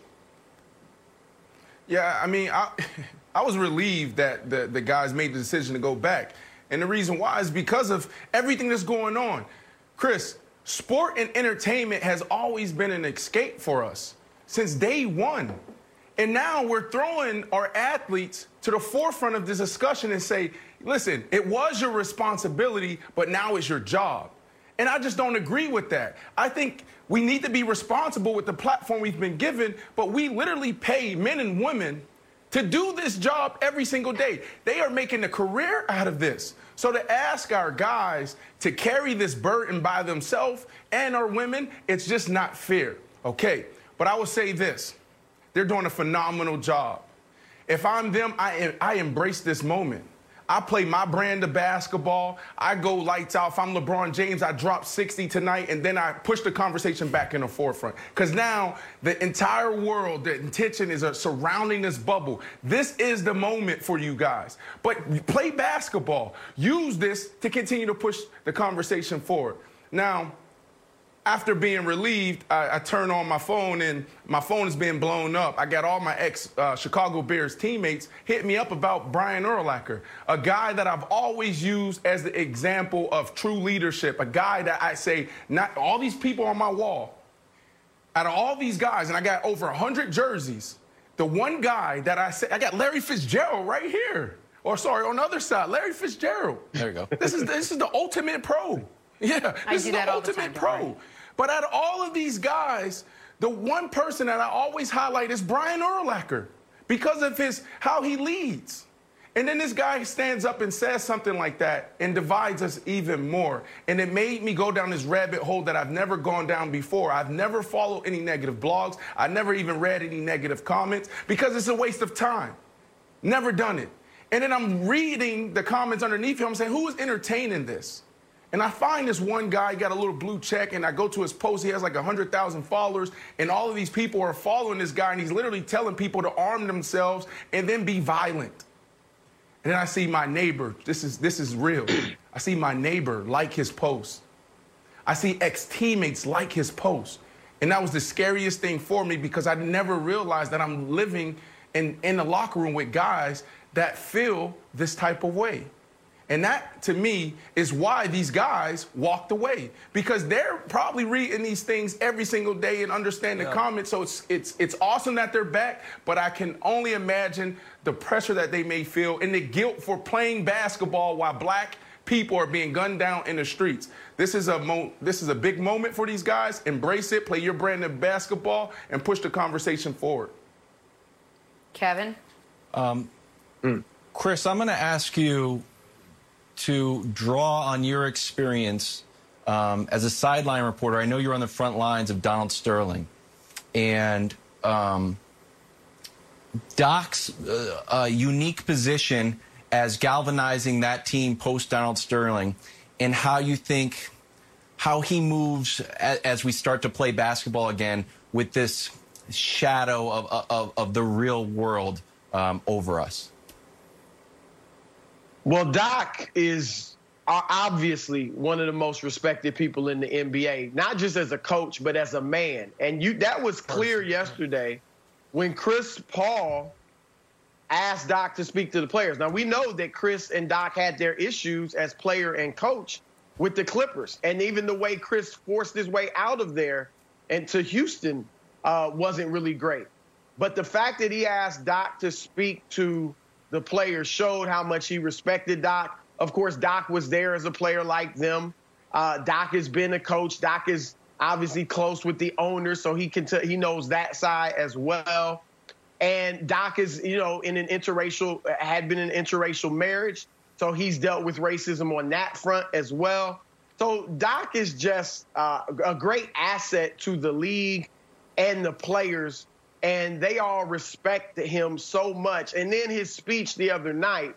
Yeah, I mean, I, I was relieved that the, the guys made the decision to go back. And the reason why is because of everything that's going on. Chris, sport and entertainment has always been an escape for us since day one. And now we're throwing our athletes to the forefront of this discussion and say, listen, it was your responsibility, but now it's your job. And I just don't agree with that. I think we need to be responsible with the platform we've been given, but we literally pay men and women to do this job every single day. They are making a career out of this. So to ask our guys to carry this burden by themselves and our women, it's just not fair. Okay, but I will say this they're doing a phenomenal job. If I'm them, I, I embrace this moment. I play my brand of basketball. I go lights out. If I'm LeBron James, I drop 60 tonight, and then I push the conversation back in the forefront. Because now the entire world, the attention is surrounding this bubble. This is the moment for you guys. But play basketball. Use this to continue to push the conversation forward. Now, after being relieved, I, I turn on my phone and my phone is being blown up. I got all my ex uh, Chicago Bears teammates hit me up about Brian Urlacher, a guy that I've always used as the example of true leadership, a guy that I say, not all these people on my wall, out of all these guys, and I got over 100 jerseys, the one guy that I say, I got Larry Fitzgerald right here. Or sorry, on the other side, Larry Fitzgerald. There you go. This is this is the ultimate pro. Yeah, I this do is the the ultimate time, pro. But out of all of these guys, the one person that I always highlight is Brian Urlacher because of his how he leads. And then this guy stands up and says something like that and divides us even more. And it made me go down this rabbit hole that I've never gone down before. I've never followed any negative blogs. I never even read any negative comments because it's a waste of time. Never done it. And then I'm reading the comments underneath him. I'm saying, who is entertaining this? And I find this one guy got a little blue check, and I go to his post. He has like 100,000 followers, and all of these people are following this guy, and he's literally telling people to arm themselves and then be violent. And then I see my neighbor. This is this is real. I see my neighbor like his post. I see ex-teammates like his post. And that was the scariest thing for me because I never realized that I'm living in, in the locker room with guys that feel this type of way. And that, to me, is why these guys walked away because they're probably reading these things every single day and understand the comments. So it's it's it's awesome that they're back, but I can only imagine the pressure that they may feel and the guilt for playing basketball while black people are being gunned down in the streets. This is a mo- this is a big moment for these guys. Embrace it, play your brand of basketball, and push the conversation forward. Kevin? Um, mm. Chris, I'm going to ask you to draw on your experience um, as a sideline reporter. I know you're on the front lines of Donald Sterling, and um, Doc's uh, uh, unique position as galvanizing that team post Donald Sterling, and how you think how he moves a, as we start to play basketball again with this shadow of, of, of the real world um, over us. Well, Doc is uh, obviously one of the most respected people in the NBA, not just as a coach, but as a man. And you that was clear yesterday when Chris Paul asked Doc to speak to the players. Now we know that Chris and Doc had their issues as player and coach with the Clippers, and even the way Chris forced his way out of there and to Houston uh, wasn't really great. But the fact that he asked Doc to speak to the players showed how much he respected Doc. Of course, Doc was there as a player like them. Uh, Doc has been a coach. Doc is obviously close with the owner, so he can t- he knows that side as well. And Doc is, you know, in an interracial had been an interracial marriage, so he's dealt with racism on that front as well. So Doc is just uh, a great asset to the league and the players, and they all respect him so much. And then his speech the other night,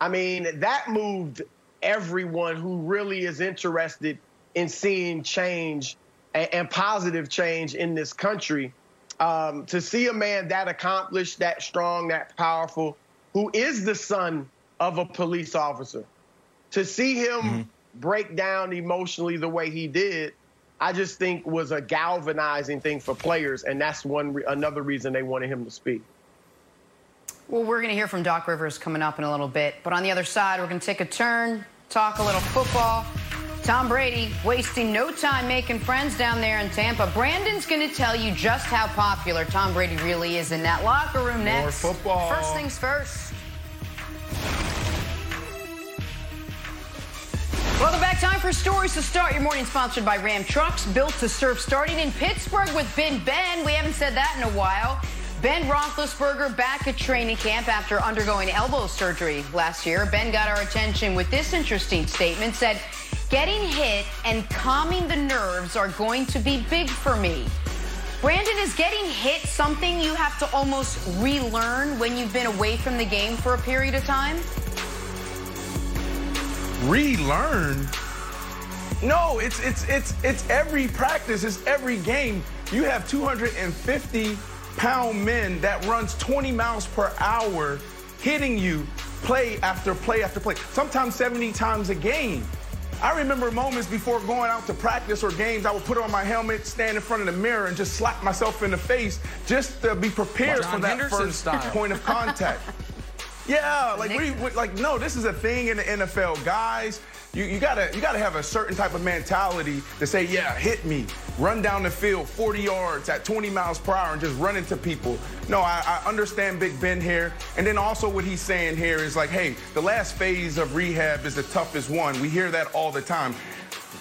I mean, that moved everyone who really is interested in seeing change and, and positive change in this country. Um, to see a man that accomplished, that strong, that powerful, who is the son of a police officer, to see him break down emotionally the way he did, I just think was a galvanizing thing for players, and that's one re- another reason they wanted him to speak. Well, we're going to hear from Doc Rivers coming up in a little bit. But on the other side, we're going to take a turn, talk a little football. Tom Brady wasting no time making friends down there in Tampa. Brandon's going to tell you just how popular Tom Brady really is in that locker room next. More football. First things first. Welcome back. Time for stories to start your morning. Sponsored by Ram Trucks, built to serve. Starting in Pittsburgh with Ben Ben. We haven't said that in a while. Ben Roethlisberger back at training camp after undergoing elbow surgery last year. Ben got our attention with this interesting statement. Said, "Getting hit and calming the nerves are going to be big for me." Brandon, is getting hit something you have to almost relearn when you've been away from the game for a period of time? Relearn. No, it's it's it's it's every practice, it's every game. You have 250 pound men that runs 20 miles per hour hitting you play after play after play, sometimes 70 times a game. I remember moments before going out to practice or games, I would put on my helmet, stand in front of the mirror, and just slap myself in the face just to be prepared John for that Henderson first style. point of contact. yeah, like we, we like no, this is a thing in the NFL, guys. You, you gotta you gotta have a certain type of mentality to say, yeah, hit me, run down the field 40 yards at 20 miles per hour and just run into people. No, I, I understand Big Ben here, and then also what he's saying here is like, hey, the last phase of rehab is the toughest one. We hear that all the time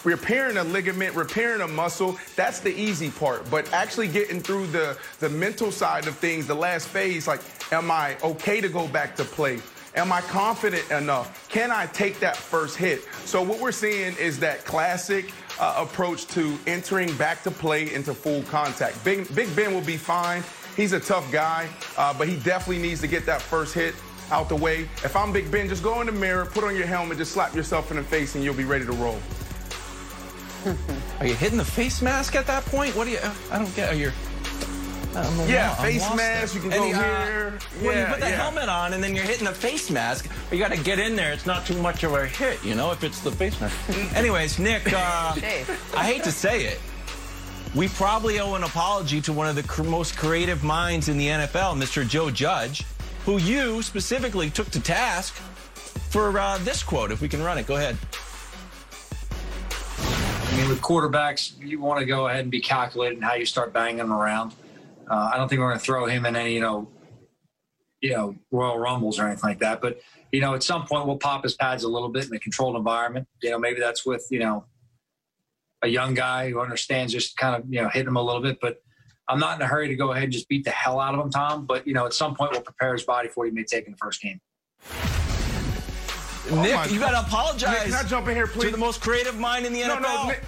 repairing a ligament, repairing a muscle, that's the easy part. But actually getting through the, the mental side of things, the last phase, like, am I okay to go back to play? Am I confident enough? Can I take that first hit? So what we're seeing is that classic uh, approach to entering back to play into full contact. Big, Big Ben will be fine. He's a tough guy, uh, but he definitely needs to get that first hit out the way. If I'm Big Ben, just go in the mirror, put on your helmet, just slap yourself in the face, and you'll be ready to roll. Are you hitting the face mask at that point? What do you? I don't get. Are you? I'm Yeah, lo- I'm face mask, there. you can go Any, uh, here. When you put the yeah. helmet on and then you're hitting the face mask, you got to get in there. It's not too much of a hit, you know, if it's the face mask. Anyways, Nick, uh, I hate to say it. We probably owe an apology to one of the cr- most creative minds in the NFL, Mr. Joe Judge, who you specifically took to task for uh, this quote. If we can run it, go ahead. I mean, with quarterbacks, you want to go ahead and be calculated in how you start banging them around. Uh, I don't think we're going to throw him in any, you know, you know, Royal Rumbles or anything like that. But you know, at some point, we'll pop his pads a little bit in a controlled environment. You know, maybe that's with you know a young guy who understands just kind of you know hitting him a little bit. But I'm not in a hurry to go ahead and just beat the hell out of him, Tom. But you know, at some point, we'll prepare his body for what he may take in the first game. my Nick, you got to apologize Nick, can I jump in here, please? to the most creative mind in the No, NFL. no, Nick.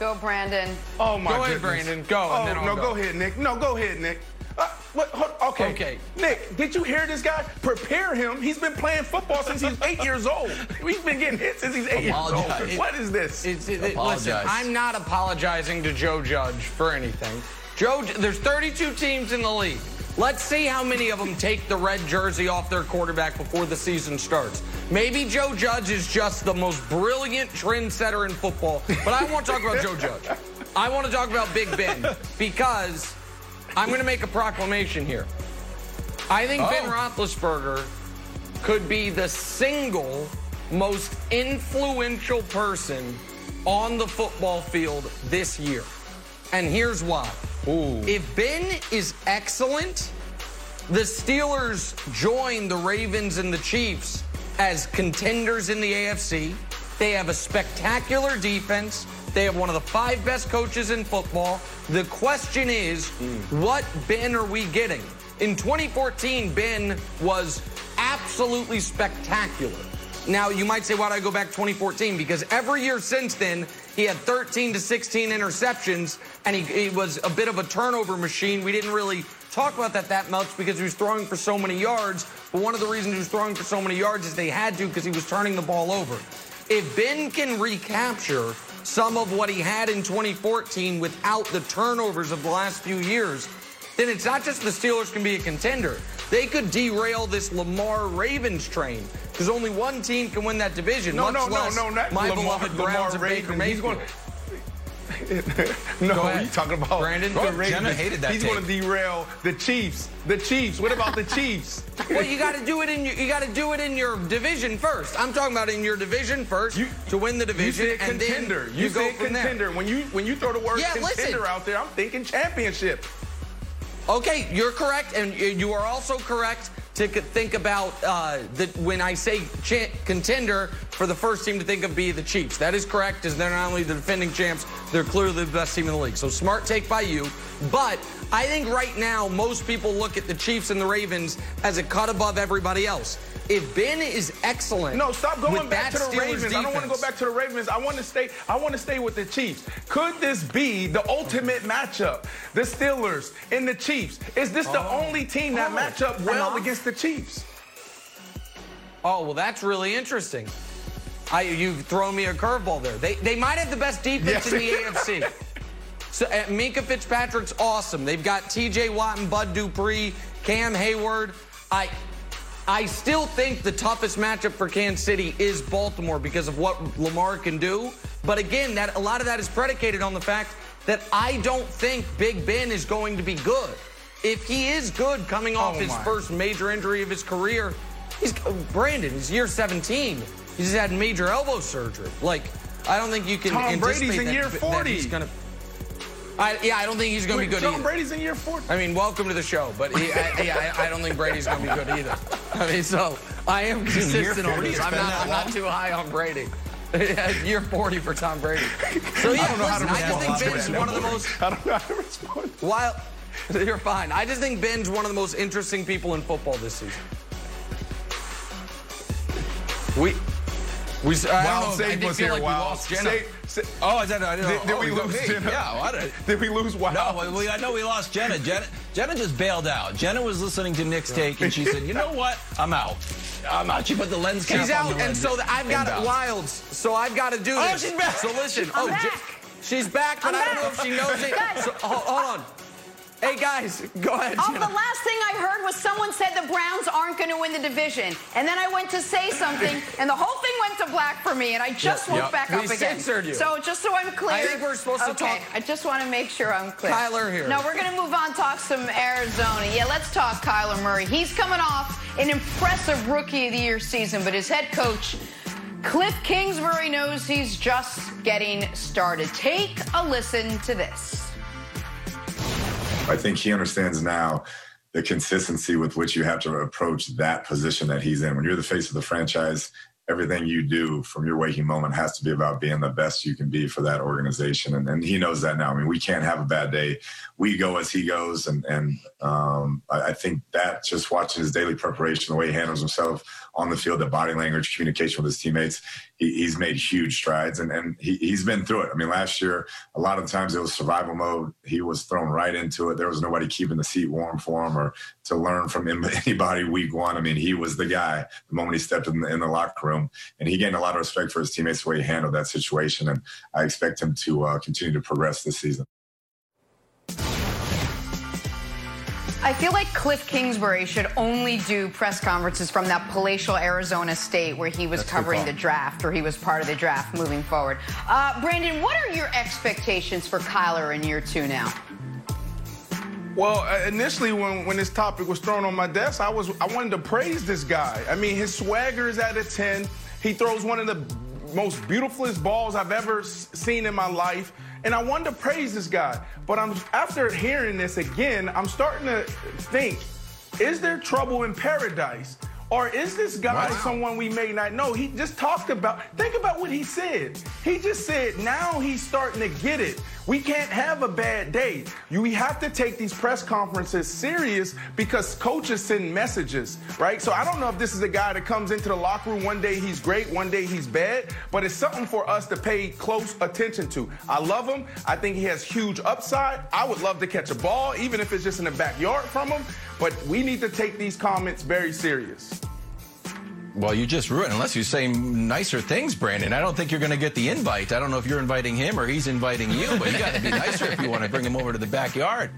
Go, Brandon. Oh my Go ahead. Brandon. Go, Oh, and then I'll no, go. go ahead, Nick. No, go ahead, Nick. Uh, what, hold, okay. Okay. Nick, did you hear this guy? Prepare him. He's been playing football since he's eight years old. He's been getting hit since he's eight years Apologize. old. What is this? It's, it, it- Apologize. listen, I'm not apologizing to Joe Judge for anything. Joe, there's 32 teams in the league. Let's see how many of them take the red jersey off their quarterback before the season starts. Maybe Joe Judge is just the most brilliant trendsetter in football, but I want to talk about Joe Judge. I want to talk about Big Ben because I'm going to make a proclamation here. I think Ben Oh. Roethlisberger could be the single most influential person on the football field this year. And here's why. If Ben is excellent, the Steelers join the Ravens and the Chiefs as contenders in the AFC. They have a spectacular defense. They have one of the five best coaches in football. The question is, hmm. what Ben are we getting? In 2014, Ben was absolutely spectacular. Now, you might say, why did I go back to 2014? Because every year since then, he had 13 to 16 interceptions, and he, he was a bit of a turnover machine. We didn't really talk about that that much because he was throwing for so many yards. But one of the reasons he was throwing for so many yards is they had to because he was turning the ball over. If Ben can recapture some of what he had in 2014 without the turnovers of the last few years, then it's not just the Steelers can be a contender. They could derail this Lamar Ravens train because only one team can win that division. no, no, no, no, not my Lamar, beloved Lamar Browns and Baker Mayfield. going no, you talking about Brandon? the Jenna hated that team. He's going to derail the Chiefs. The Chiefs. What about the Chiefs? well, you got to do it in your, you got to do it in your division first. I'm talking about in your division first You- to win the You division, said and contender. then you, you, said from there. contender. When you when you throw the word Yeah, contender listen. out there, I'm thinking championship. Okay, you're correct, and you are also correct to think about uh, when I say contender for the first team to think of be the Chiefs. That is correct, because they're not only the defending champs, they're clearly the best team in the league. So smart take by you. But I think right now most people look at the Chiefs and the Ravens as a cut above everybody else. If Ben is excellent, No, stop going back to the Steelers Ravens. I don't want to go back to the Ravens. I want to stay. I want to stay with the Chiefs. Could this be the ultimate matchup? The Steelers and the Chiefs. Is this the oh. only team that Oh. match up well against the Chiefs? Oh, well, that's really interesting. I, you've thrown me a curveball there. They, they might have the best defense Yes. in the AFC. So uh, Minkah Fitzpatrick's awesome. They've got T.J. Watt and Bud Dupree, Cam Heyward. I, I still think the toughest matchup for Kansas City is Baltimore because of what Lamar can do. But again, that a lot of that is predicated on the fact that I don't think Big Ben is going to be good. If he is good coming off Oh, his first major injury of his career, he's Brandon, he's year 17. He's had major elbow surgery. Like, I don't think you can Tom Brady's in that- year that 40. he's gonna I, yeah, I don't think he's going to be good Tom either. Brady's in year 40. I mean, welcome to the show, but he, I, yeah, I, I don't think Brady's going to be good either. I mean, so I am consistent on this. I'm not, I'm not too high on Brady. year 40 for Tom Brady. So yeah, don't know how to listen, I just think to Ben's that. one of the most I don't know how to respond. wild. You're fine. I just think Ben's one of the most interesting people in football this season. We. We, I Wild don't know. I Sage was feel here. like we Wild. lost Jenna. Say- say- Oh, I did. I did, Did, did oh, we lose. Jenna? Yeah, what a- Did we lose Wild? No, we, I know we lost Jenna. Jenna. Jenna just bailed out. Jenna was listening to Nick's take, and she said, "You know what? I'm out. I'm out." She put the lens cap She's on out, the and lens so the, I've got and it wilds. So I've got to do oh, this. Oh, she's back. So listen. I'm oh, back. J- she's back, but I'm I don't know if she knows it. So, hold, hold on. Hey guys, go ahead. Oh, Jenna. the last thing I heard was someone said the Browns aren't going to win the division. And then I went to say something, and the whole thing went to black for me, and I just Yep, woke yep. back We up again. you. So just so I'm clear. I think we're supposed to okay, talk- I just want to make sure I'm clear. Kyler here. No, we're going to move on, talk some Arizona. Yeah, let's talk Kyler Murray. He's coming off an impressive Rookie of the Year season, but his head coach, Cliff Kingsbury, knows he's just getting started. Take a listen to this. I think he understands now the consistency with which you have to approach that position that he's in. When you're the face of the franchise, everything you do from your waking moment has to be about being the best you can be for that organization. And, and he knows that now. I mean, we can't have a bad day. We go as he goes. And, and um, I, I think that just watching his daily preparation, the way he handles himself on the field, the body language, communication with his teammates, he, he's made huge strides. And, and he, he's been through it. I mean, last year, a lot of times it was survival mode. He was thrown right into it. There was nobody keeping the seat warm for him or to learn from anybody week one. I mean, he was the guy the moment he stepped in the, in the locker room. And he gained a lot of respect for his teammates, the way he handled that situation. And I expect him to uh, continue to progress this season. I feel like Cliff Kingsbury should only do press conferences from that palatial Arizona state where he was That's covering the draft or he was part of the draft moving forward. Uh, Brandon, what are your expectations for Kyler in year two now? Well, uh, initially when, when this topic was thrown on my desk, I was I wanted to praise this guy. I mean, his swagger is at a 10. He throws one of the most beautifulest balls I've ever seen in my life. And I wanted to praise this guy. But I'm after hearing this again, I'm starting to think, is there trouble in paradise? Or is this guy someone we may not know? He just talked about, think about what he said. He just said now he's starting to get it. We can't have a bad day. You, we have to take these press conferences serious because coaches send messages, right? So I don't know if this is a guy that comes into the locker room one day he's great, one day he's bad, but it's something for us to pay close attention to. I love him. I think he has huge upside. I would love to catch a ball, even if it's just in the backyard from him. But we need to take these comments very serious. Well, you just ruined. Unless you say nicer things, Brandon. I don't think you're going to get the invite. I don't know if you're inviting him or he's inviting you, but you got to be nicer if you want to bring him over to the backyard.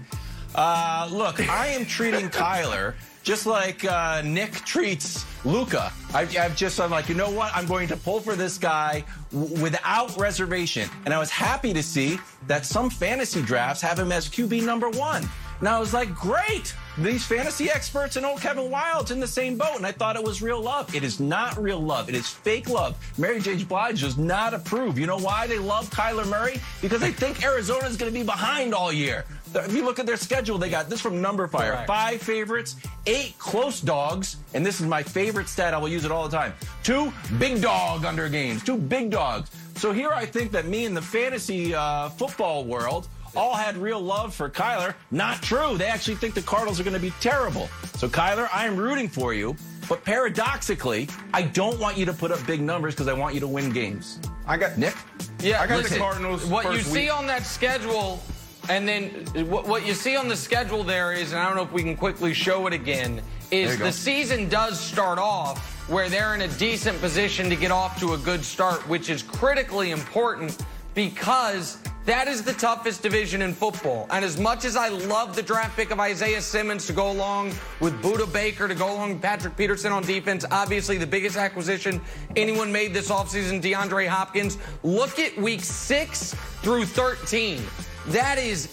Uh, look, I am treating Kyler just like uh, Nick treats Luka. I've, I've just, I'm like, you know what? I'm going to pull for this guy w- without reservation. And I was happy to see that some fantasy drafts have him as QB number one. And I was like, great. These fantasy experts and old Kevin Wildes in the same boat. And I thought it was real love. It is not real love. It is fake love. Mary J. Blige does not approve. You know why they love Kyler Murray? Because they think Arizona is going to be behind all year. If you look at their schedule, they got this from numberFire. Correct. Five favorites, eight close dogs, and this is my favorite stat. I will use it all the time. Two big dog under games, two big dogs. So here I think that me and the fantasy uh, football world all had real love for Kyler. Not true. They actually think the Cardinals are going to be terrible. So Kyler, I am rooting for you. But paradoxically, I don't want you to put up big numbers because I want you to win games. I got Nick? Yeah, I got listen, the Cardinals. What you see week. on that schedule, and then what, what you see on the schedule there is, and I don't know if we can quickly show it again, is the season does start off where they're in a decent position to get off to a good start, which is critically important because That is the toughest division in football. And as much as I love the draft pick of Isaiah Simmons to go along with Budda Baker, to go along with Patrick Peterson on defense, obviously the biggest acquisition anyone made this offseason, DeAndre Hopkins. Look at week six through 13. That is,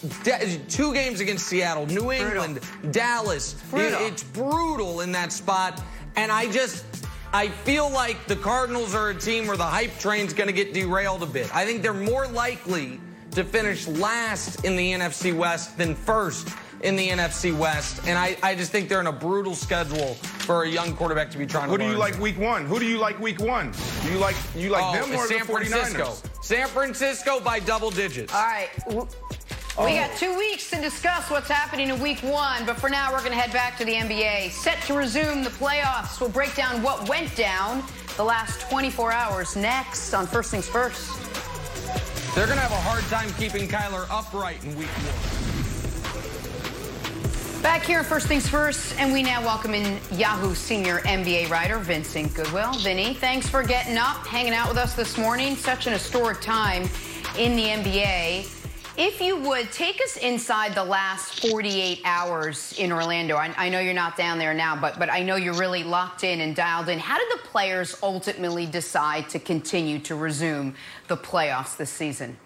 two games against Seattle, New England, brutal. Dallas. Brutal. It, it's brutal in that spot. And I just, I feel like the Cardinals are a team where the hype train's going to get derailed a bit. I think they're more likely to finish last in the NFC West than first in the NFC West. And I, I just think they're in a brutal schedule for a young quarterback to be trying Who to Who do you like week one? Who do you like week one? Do you like you like oh, them or San the 49ers? Francisco. San Francisco by double digits. All right. We oh. got two weeks to discuss what's happening in week one, but for now, we're going to head back to the NBA. Set to resume the playoffs. We'll break down what went down the last 24 hours next on First Things First. They're going to have a hard time keeping Kyler upright in week one. Back here, first things first, and we now welcome in Yahoo senior NBA writer Vincent Goodwill. Vinny, thanks for getting up, hanging out with us this morning. Such an historic time in the NBA. If you would take us inside the last 48 hours in Orlando, I, I, know you're not down there now, but but I know you're really locked in and dialed in. How did the players ultimately decide to continue to resume the playoffs this season?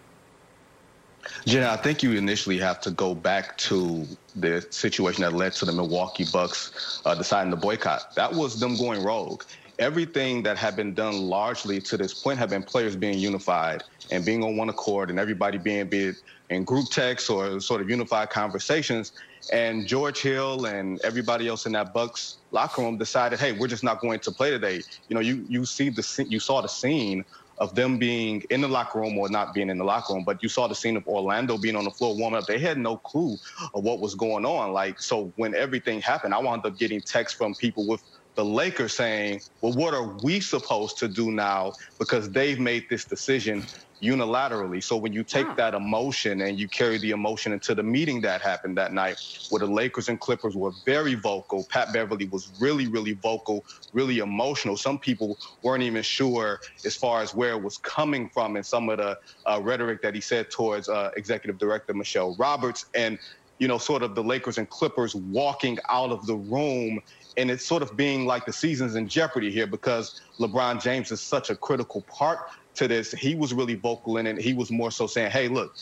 Jenna, I think you initially have to go back to the situation that led to the Milwaukee Bucks uh, deciding to boycott. That was them going rogue everything that had been done largely to this point had been players being unified and being on one accord and everybody being be in group texts or sort of unified conversations. And George Hill and everybody else in that Bucks locker room decided, hey, we're just not going to play today. You know, you you see the you saw the scene of them being in the locker room or not being in the locker room, but you saw the scene of Orlando being on the floor warming up. They had no clue of what was going on. Like, so when everything happened, I wound up getting texts from people with the Lakers saying, well, what are we supposed to do now? Because they've made this decision unilaterally. So when you take huh. that emotion and you carry the emotion into the meeting that happened that night, where the Lakers and Clippers were very vocal, Pat Beverley was really, really vocal, really emotional. Some people weren't even sure as far as where it was coming from and some of the uh, rhetoric that he said towards uh, Executive Director Michele Roberts. And you know, sort of the Lakers and Clippers walking out of the room and it's sort of being like the season's in jeopardy here because LeBron James is such a critical part to this. He was really vocal in it. He was more so saying, "Hey, look,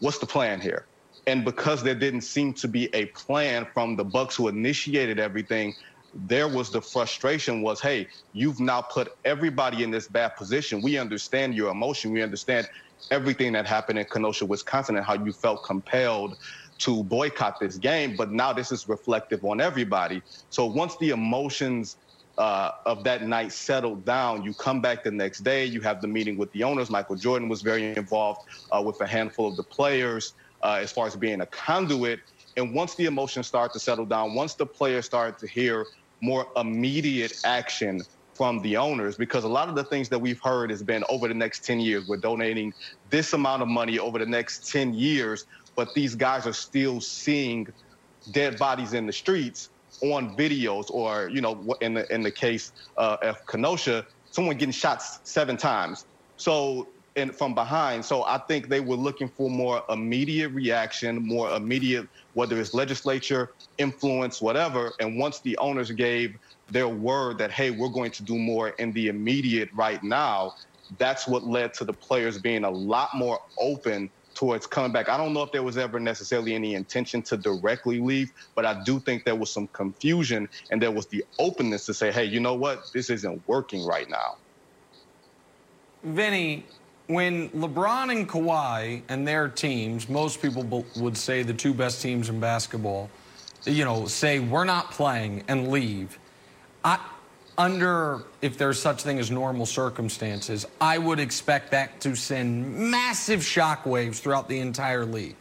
what's the plan here?" And because there didn't seem to be a plan from the Bucks who initiated everything, there was the frustration was, "Hey, you've now put everybody in this bad position. We understand your emotion. We understand everything that happened in Kenosha, Wisconsin, and how you felt compelled to boycott this game, but now this is reflective on everybody. So once the emotions uh, of that night settled down, you come back the next day, you have the meeting with the owners. Michael Jordan was very involved uh, with a handful of the players uh, as far as being a conduit. And once the emotions start to settle down, once the players start to hear more immediate action from the owners because a lot of the things that we've heard has been over the next 10 years we're donating this amount of money over the next 10 years but these guys are still seeing dead bodies in the streets on videos or you know in the in the case uh, of Kenosha someone getting shot seven times. So and from behind so I think they were looking for more immediate reaction more immediate whether it's legislature influence whatever. And once the owners gave their word that hey we're going to do more in the immediate right now that's what led to the players being a lot more open towards coming back. I don't know if there was ever necessarily any intention to directly leave, but I do think there was some confusion and there was the openness to say, hey, you know what? This isn't working right now. Vinny, when LeBron and Kawhi and their teams, most people would say the two best teams in basketball, you know, say we're not playing and leave. I, under, if there's such thing as normal circumstances, I would expect that to send massive shockwaves throughout the entire league.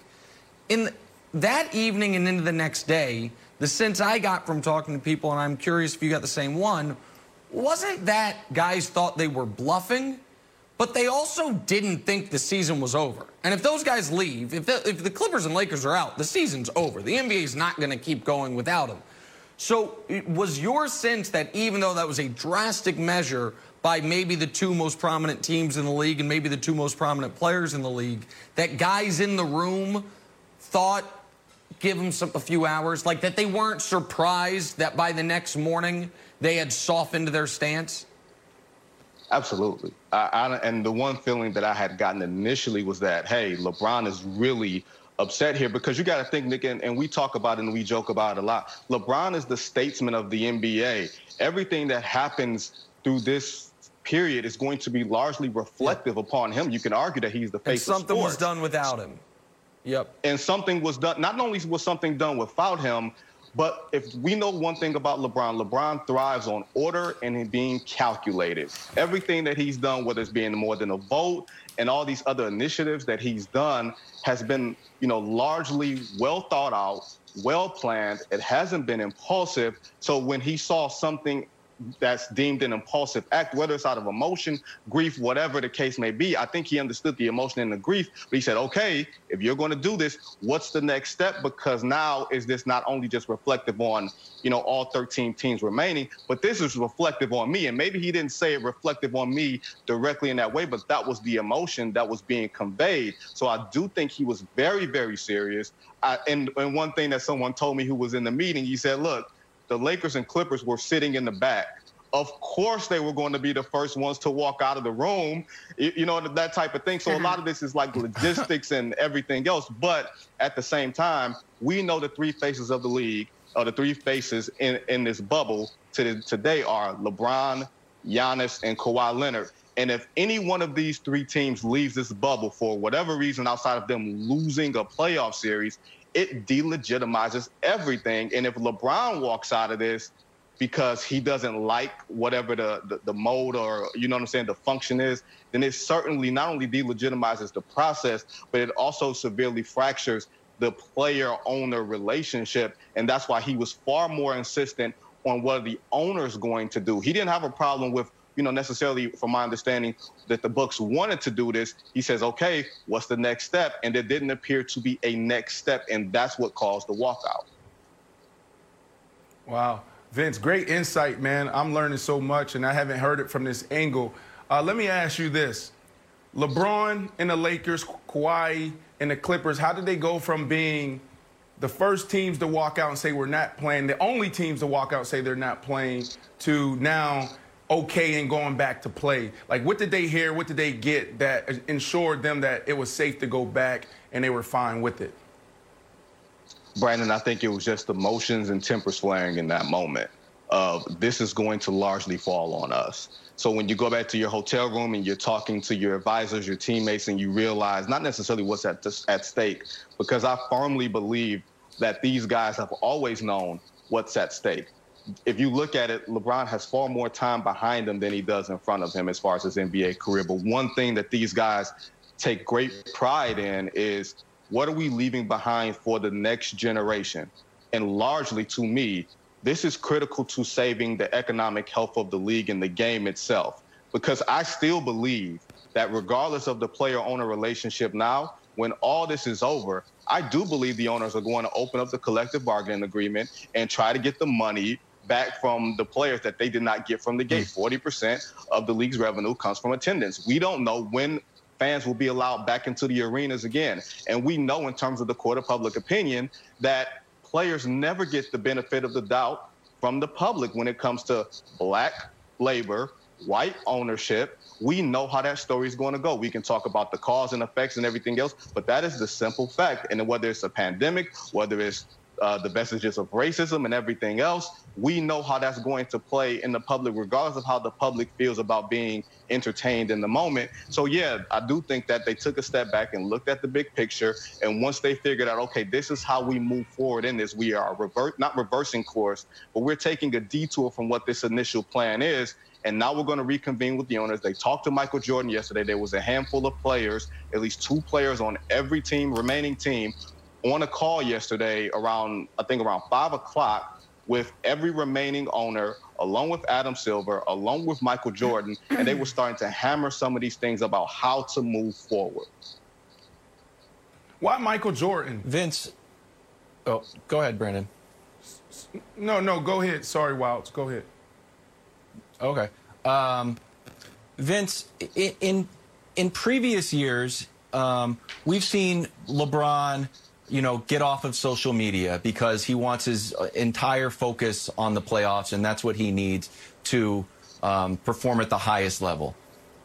In that evening and into the next day, the sense I got from talking to people, and I'm curious if you got the same one, wasn't that guys thought they were bluffing, but they also didn't think the season was over. And if those guys leave, if the, if the Clippers and Lakers are out, the season's over. The NBA is not going to keep going without them. So was your sense that even though that was a drastic measure by maybe the two most prominent teams in the league and maybe the two most prominent players in the league that guys in the room thought give them some, a few hours, like that they weren't surprised that by the next morning they had softened their stance? Absolutely. I, I, and the one feeling that I had gotten initially was that, hey, LeBron is really upset here because you got to think, Nick, and, and, we talk about it and we joke about it a lot. LeBron is the statesman of the NBA. Everything that happens through this period is going to be largely reflective yeah. upon him. You can argue that he's the face and something was done without him. Yep. And something was done. Not only was something done without him, but if we know one thing about LeBron, LeBron thrives on order and being calculated. Everything that he's done, whether it's being more than a vote and all these other initiatives that he's done, has been, you know, largely well thought out, well planned. It hasn't been impulsive. So when he saw something that's deemed an impulsive act, whether it's out of emotion, grief, whatever the case may be. I think he understood the emotion and the grief, but he said, okay, if you're going to do this, what's the next step? Because now is this not only just reflective on, you know, all 13 teams remaining, but this is reflective on me. And maybe he didn't say it reflective on me directly in that way, but that was the emotion that was being conveyed. So I do think he was very, very serious. I, and, and one thing that someone told me who was in the meeting, he said, look, the Lakers and Clippers were sitting in the back. Of course, they were going to be the first ones to walk out of the room, you know, that type of thing. So a mm-hmm. lot of this is like logistics and everything else. But at the same time, we know the three faces of the league, or the three faces in, in this bubble to today are LeBron, Giannis, and Kawhi Leonard. And if any one of these three teams leaves this bubble for whatever reason outside of them losing a playoff series, it delegitimizes everything. And if LeBron walks out of this because he doesn't like whatever the, the, the, mode or, you know what I'm saying, the function is, then it certainly not only delegitimizes the process, but it also severely fractures the player owner relationship. And that's why he was far more insistent on what the owner's going to do. He didn't have a problem with you know, necessarily, from my understanding, that the Bucks wanted to do this. He says, okay, what's the next step? And there didn't appear to be a next step, and that's what caused the walkout. Wow. Vince, great insight, man. I'm learning so much, and I haven't heard it from this angle. Uh, let me ask you this. LeBron and the Lakers, Kawhi and the Clippers, how did they go from being the first teams to walk out and say we're not playing, the only teams to walk out and say they're not playing, to now okay in going back to play? Like, what did they hear? What did they get that ensured them that it was safe to go back and they were fine with it? Brandon, I think it was just emotions and tempers flaring in that moment of this is going to largely fall on us. So when you go back to your hotel room and you're talking to your advisors, your teammates, and you realize not necessarily what's at, at stake, because I firmly believe that these guys have always known what's at stake if you look at it, LeBron has far more time behind him than he does in front of him as far as his NBA career. But one thing that these guys take great pride in is what are we leaving behind for the next generation? And largely to me, this is critical to saving the economic health of the league and the game itself. Because I still believe that regardless of the player owner relationship now, when all this is over, I do believe the owners are going to open up the collective bargaining agreement and try to get the money back from the players that they did not get from the gate. 40% hmm. of the league's revenue comes from attendance. We don't know when fans will be allowed back into the arenas again. And we know in terms of the court of public opinion that players never get the benefit of the doubt from the public when it comes to black labor, white ownership. We know how that story is going to go. We can talk about the cause and effects and everything else, but that is the simple fact. And whether it's a pandemic, whether it's uh, the messages of racism and everything else, we know how that's going to play in the public, regardless of how the public feels about being entertained in the moment. So, yeah, I do think that they took a step back and looked at the big picture. And once they figured out, okay, this is how we move forward in this, we are revert, not reversing course, but we're taking a detour from what this initial plan is. And now we're going to reconvene with the owners. They talked to Michael Jordan yesterday. There was a handful of players, at least two players on every team, remaining team, on a call yesterday around, I think around five o'clock with every remaining owner, along with Adam Silver, along with Michael Jordan, and they were starting to hammer some of these things about how to move forward. Why Michael Jordan? Vince. Oh, go ahead, Brandon. No, no, go ahead. Sorry, Wildes. Go ahead. Okay. Um, Vince, in in previous years, um, we've seen LeBron, you know, get off of social media because he wants his uh, entire focus on the playoffs, and that's what he needs to um, perform at the highest level.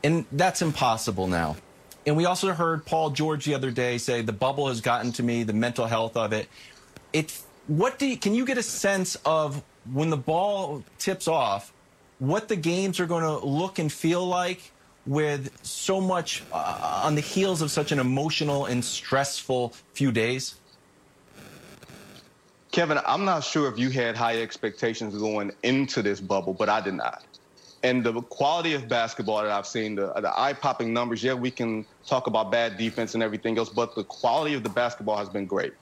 And that's impossible now. And we also heard Paul George the other day say the bubble has gotten to me, the mental health of it. It, what do you, can you get a sense of when the ball tips off, what the games are going to look and feel like with so much uh, on the heels of such an emotional and stressful few days? Kevin, I'm not sure if you had high expectations going into this bubble, but I did not. And the quality of basketball that I've seen, the, the eye popping numbers, yeah, we can talk about bad defense and everything else, but the quality of the basketball has been great.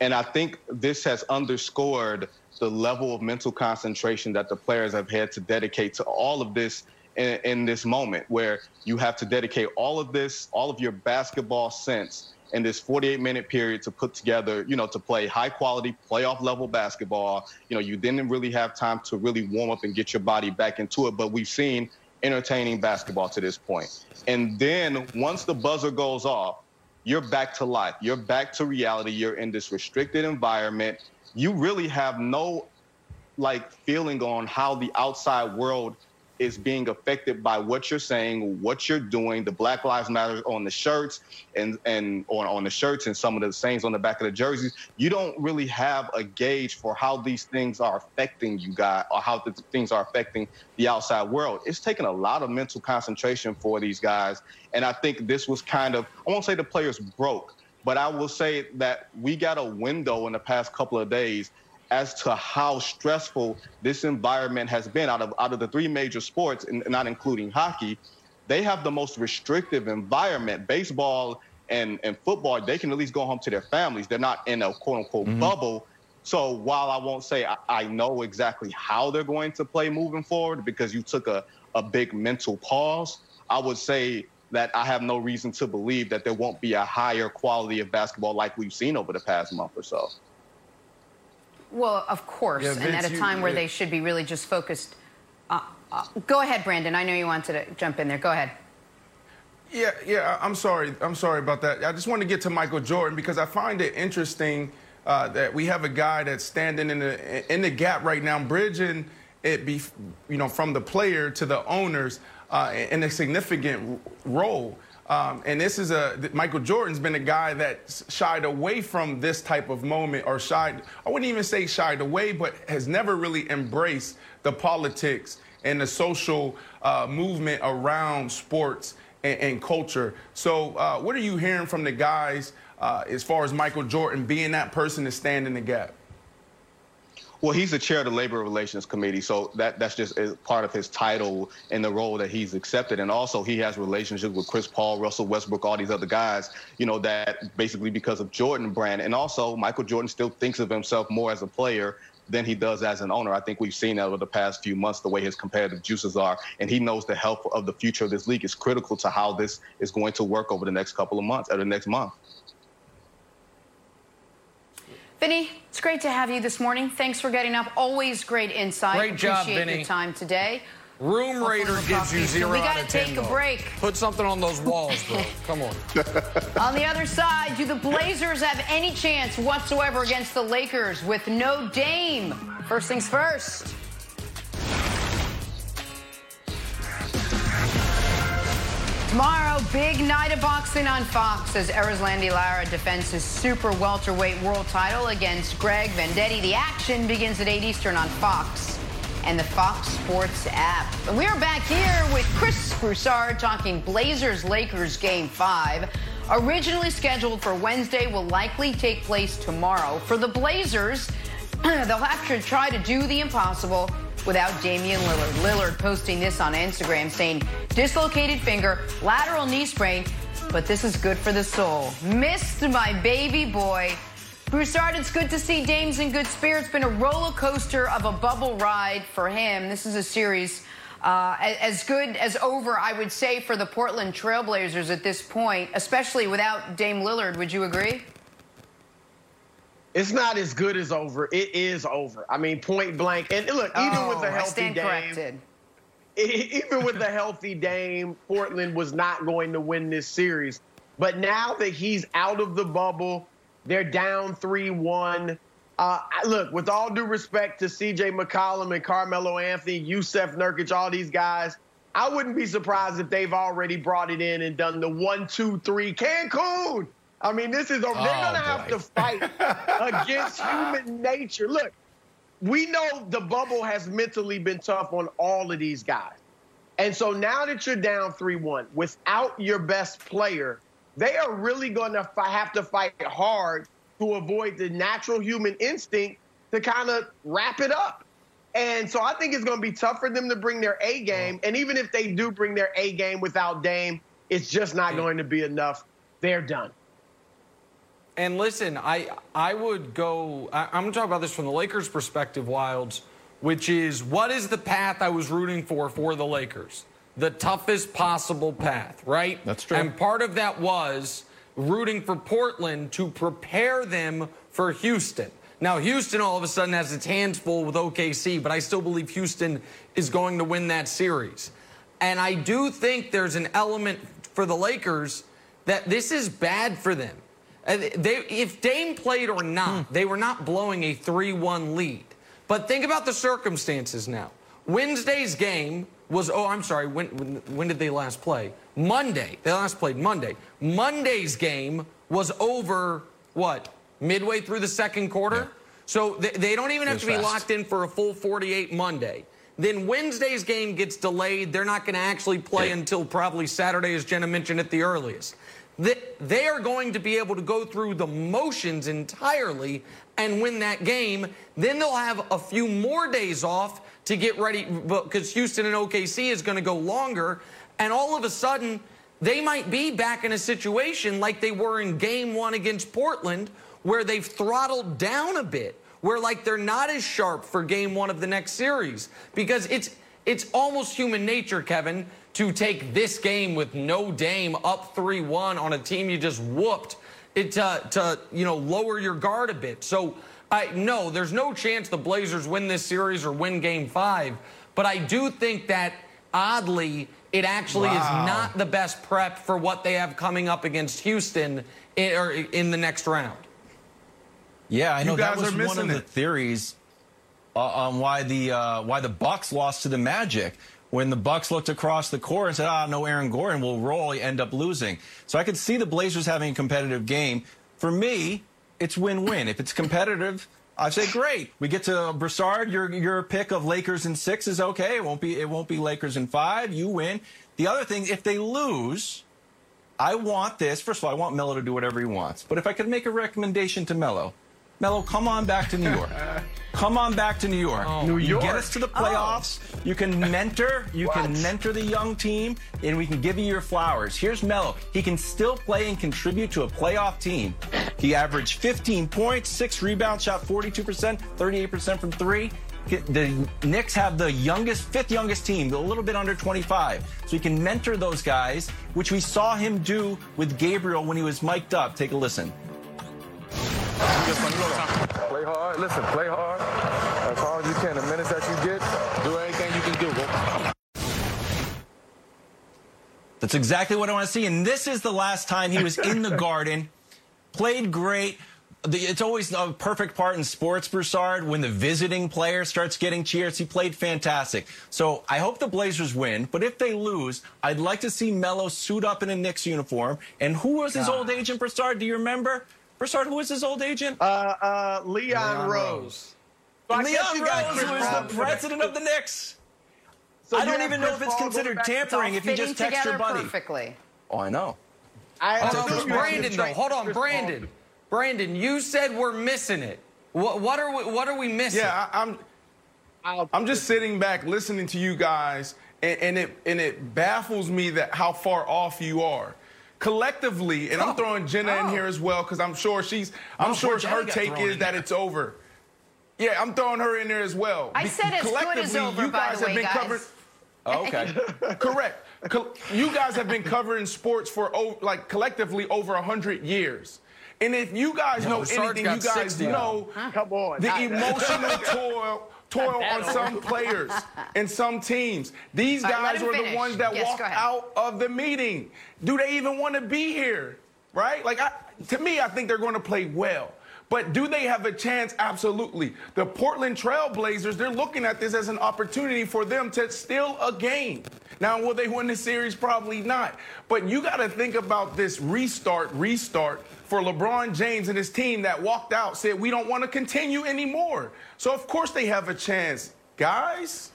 And I think this has underscored the level of mental concentration that the players have had to dedicate to all of this in, in this moment, where you have to dedicate all of this, all of your basketball sense in this 48 minute period to put together, you know, to play high quality playoff level basketball. You know, you didn't really have time to really warm up and get your body back into it, but we've seen entertaining basketball to this point. And then once the buzzer goes off, you're back to life. You're back to reality. You're in this restricted environment. You really have no like feeling on how the outside world is being affected by what you're saying, what you're doing, the Black Lives Matter on the shirts and and on, on the shirts and some of the sayings on the back of the jerseys. You don't really have a gauge for how these things are affecting you guys or how the things are affecting the outside world. It's taken a lot of mental concentration for these guys. And I think this was kind of, I won't say the players broke, but I will say that we got a window in the past couple of days as to how stressful this environment has been out of out of the three major sports, and not including hockey. They have the most restrictive environment. Baseball and, and football, they can at least go home to their families. They're not in a quote unquote mm-hmm. bubble. So while I won't say I, I, know exactly how they're going to play moving forward because you took a, a big mental pause, I would say that I have no reason to believe that there won't be a higher quality of basketball like we've seen over the past month or so. Well, of course, yeah, Vince, and at a time you, where they should be really just focused. Uh, uh, go ahead, Brandon. I know you wanted to jump in there. Go ahead. Yeah, yeah. I'm sorry. I'm sorry about that. I just want to get to Michael Jordan because I find it interesting uh, that we have a guy that's standing in the in the gap right now, bridging it be you know from the player to the owners uh, in a significant role. Um, and this is a Michael Jordan's been a guy that shied away from this type of moment, or shied. I wouldn't even say shied away, but has never really embraced the politics and the social uh, movement around sports and, and culture. So, uh, what are you hearing from the guys uh, as far as Michael Jordan being that person to stand in the gap? Well, he's the chair of the Labor Relations Committee, so that that's just part of his title and the role that he's accepted. And also, he has relationships with Chris Paul, Russell Westbrook, all these other guys. You know that basically because of Jordan brand, and also Michael Jordan still thinks of himself more as a player than he does as an owner. I think we've seen that over the past few months, the way his competitive juices are, and he knows the health of the future of this league is critical to how this is going to work over the next couple of months or the next month. Vinny, it's great to have you this morning. Thanks for getting up. Always great insight. Great job, Appreciate Vinny. your time today. Room Rater gives you zero we out of ten. We got to take a break. Put something on those walls, bro. Come on. on the other side, do the Blazers have any chance whatsoever against the Lakers with no Dame? First things first. Tomorrow, big night of boxing on Fox as Erislandy Lara defends his super welterweight world title against Greg Vendetti. The action begins at 8 Eastern on Fox and the Fox Sports app. We are back here with Chris Broussard talking Blazers-Lakers Game 5. Originally scheduled for Wednesday, will likely take place tomorrow. For the Blazers, they'll have to try to do the impossible without Damian Lillard. Lillard posting this on Instagram saying, dislocated finger, lateral knee sprain, but this is good for the soul. Missed my baby boy. Broussard, it's good to see Dame's in good spirits. Been a roller coaster of a bubble ride for him. This is a series uh, as good as over, I would say, for the Portland Trailblazers at this point, especially without Dame Lillard. Would you agree? It's not as good as over. It is over. I mean, point blank. And look, even oh, with the healthy I stand game, corrected. even with the healthy Dame, Portland was not going to win this series. But now that he's out of the bubble, they're down 3 1. Uh, look, with all due respect to CJ McCollum and Carmelo Anthony, Jusuf Nurkic, all these guys, I wouldn't be surprised if they've already brought it in and done the one, two, three, Cancun. I mean, this is, a, they're Oh, going to have to fight against human nature. Look, we know the bubble has mentally been tough on all of these guys. And so now that you're down 3 1 without your best player, they are really going to have to fight hard to avoid the natural human instinct to kind of wrap it up. And so I think it's going to be tough for them to bring their A game. Mm. And even if they do bring their A game without Dame, it's just not mm. going to be enough. They're done. And listen, I I would go. I, I'm going to talk about this from the Lakers' perspective, Wildes, which is what is the path I was rooting for for the Lakers? The toughest possible path, right? That's true. And part of that was rooting for Portland to prepare them for Houston. Now, Houston all of a sudden has its hands full with OKC, but I still believe Houston is going to win that series. And I do think there's an element for the Lakers that this is bad for them. Uh, They, if Dame played or not, they were not blowing a 3 1 lead. But think about the circumstances now. Wednesday's game was, oh, I'm sorry, when, when, when did they last play? Monday. They last played Monday. Monday's game was over, what, midway through the second quarter? So they, they don't even have to be fast. locked in for a full 48 Monday. Then Wednesday's game gets delayed. They're not going to actually play until probably Saturday, as Jenna mentioned, at the earliest. They, they are going to be able to go through the motions entirely and win that game. Then they'll have a few more days off to get ready because Houston and OKC is going to go longer. And all of a sudden, they might be back in a situation like they were in game one against Portland, where they've throttled down a bit, where like they're not as sharp for game one of the next series. Because it's it's almost human nature, Kevin, to take this game with no Dame up 3-1 on a team you just whooped it to, to you know lower your guard a bit. So I no, there's no chance the Blazers win this series or win game five. But I do think that oddly, it actually Wow. is not the best prep for what they have coming up against Houston in, or in the next round. Yeah, I know that was one missing of the theories uh, on why the uh, why the Bucks lost to the Magic. When the Bucks looked across the court and said, "Ah, no, Aaron Gordon will roll," you end up losing. So I could see the Blazers having a competitive game. For me, it's win-win. If it's competitive, I say great. We get to Broussard. Your your pick of Lakers in six is okay. It won't be it won't be Lakers in five. You win. The other thing, if they lose, I want this. First of all, I want Melo to do whatever he wants. But if I could make a recommendation to Melo, Melo, come on back to New York. come on back to New York. Oh. New You get us to the playoffs. Oh. You can mentor. You can mentor the young team, and we can give you your flowers. Here's Melo. He can still play and contribute to a playoff team. He averaged 15 points, six rebounds, shot 42%, 38% from three. The Knicks have the youngest, fifth youngest team, a little bit under 25. So he can mentor those guys, which we saw him do with Gabriel when he was mic'd up. Take a listen. Play hard. Listen, play hard. As hard as you can. The minutes that you get, do everything you can do. That's exactly what I want to see. And this is the last time he was in the garden. Played great. The- It's always a perfect part in sports, Broussard, when the visiting player starts getting cheers. He played fantastic. So I hope the Blazers win. But if they lose, I'd like to see Melo suit up in a Knicks uniform. And who was his old agent, Broussard? Do you remember? Broussard, who was his old agent? Uh, uh, Leon, Rose. So I guess Leon Rose Chris was Paul. the president of the Knicks. So I don't even know if it's considered tampering if you just text your buddy. perfectly. Oh, I know. I Hold assume on, Brandon, though. Hold on, Chris Paul. Brandon. Brandon, you said we're missing it. What, what are we? What are we missing? Yeah, I, I'm. I'll- I'm just sitting back listening to you guys, and, and it and it baffles me that how far off you are. Collectively, and Oh. I'm throwing Jenna in here as well because I'm sure she's. I'm Oh, sure her take is that it's over. Yeah, I'm throwing her in there as well. I Be- said it's good as over, you by guys the have way, been guys. covered. Oh, okay. Correct. Co- You guys have been covering sports for o- like collectively over hundred years. And if you guys know anything, you guys 60 of know Come on. the emotional toil toil on some players and some teams. These right, guys him were the ones that Yes, walked out of the meeting. Do they even want to be here? Right? Like, I, to me, I think they're going to play well. But do they have a chance? Absolutely. The Portland Trailblazers, they're looking at this as an opportunity for them to steal a game. Now, will they win the series? Probably not. But you got to think about this restart, restart for LeBron James and his team that walked out, said, we don't want to continue anymore. So, of course, they have a chance. Guys?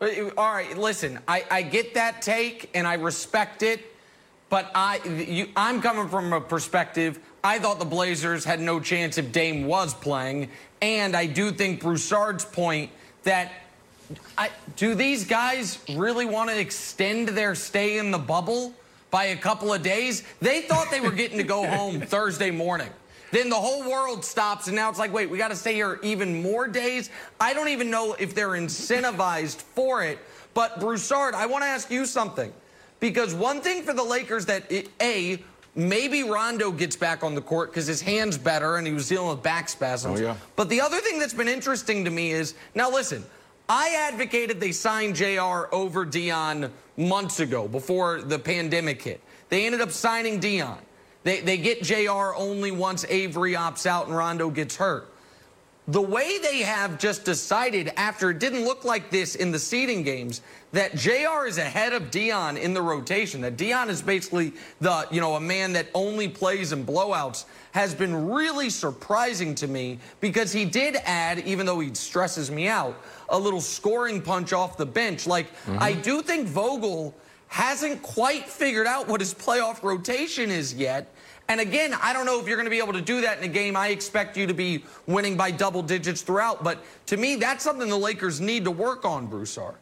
Uh, All right, listen, I, I get that take and I respect it, but I, you, I'm coming from a perspective. I thought the Blazers had no chance if Dame was playing, and I do think Broussard's point that I, do these guys really want to extend their stay in the bubble by a couple of days? They thought they were getting to go home Thursday morning. Then the whole world stops, and now it's like, wait, we got to stay here even more days. I don't even know if they're incentivized for it. But Broussard, I want to ask you something. Because one thing for the Lakers that, it, A, maybe Rondo gets back on the court because his hand's better and he was dealing with back spasms. Oh, yeah. But the other thing that's been interesting to me is now listen, I advocated they sign JR over Dion months ago before the pandemic hit. They ended up signing Dion. They, they get JR only once Avery opts out and Rondo gets hurt. The way they have just decided after it didn't look like this in the seeding games that JR is ahead of Dion in the rotation, that Dion is basically the, you know, a man that only plays in blowouts has been really surprising to me because he did add, even though he stresses me out, a little scoring punch off the bench. Like, mm-hmm. I do think Vogel hasn't quite figured out what his playoff rotation is yet. And again, I don't know if you're going to be able to do that in a game. I expect you to be winning by double digits throughout. But to me, that's something the Lakers need to work on, Broussard.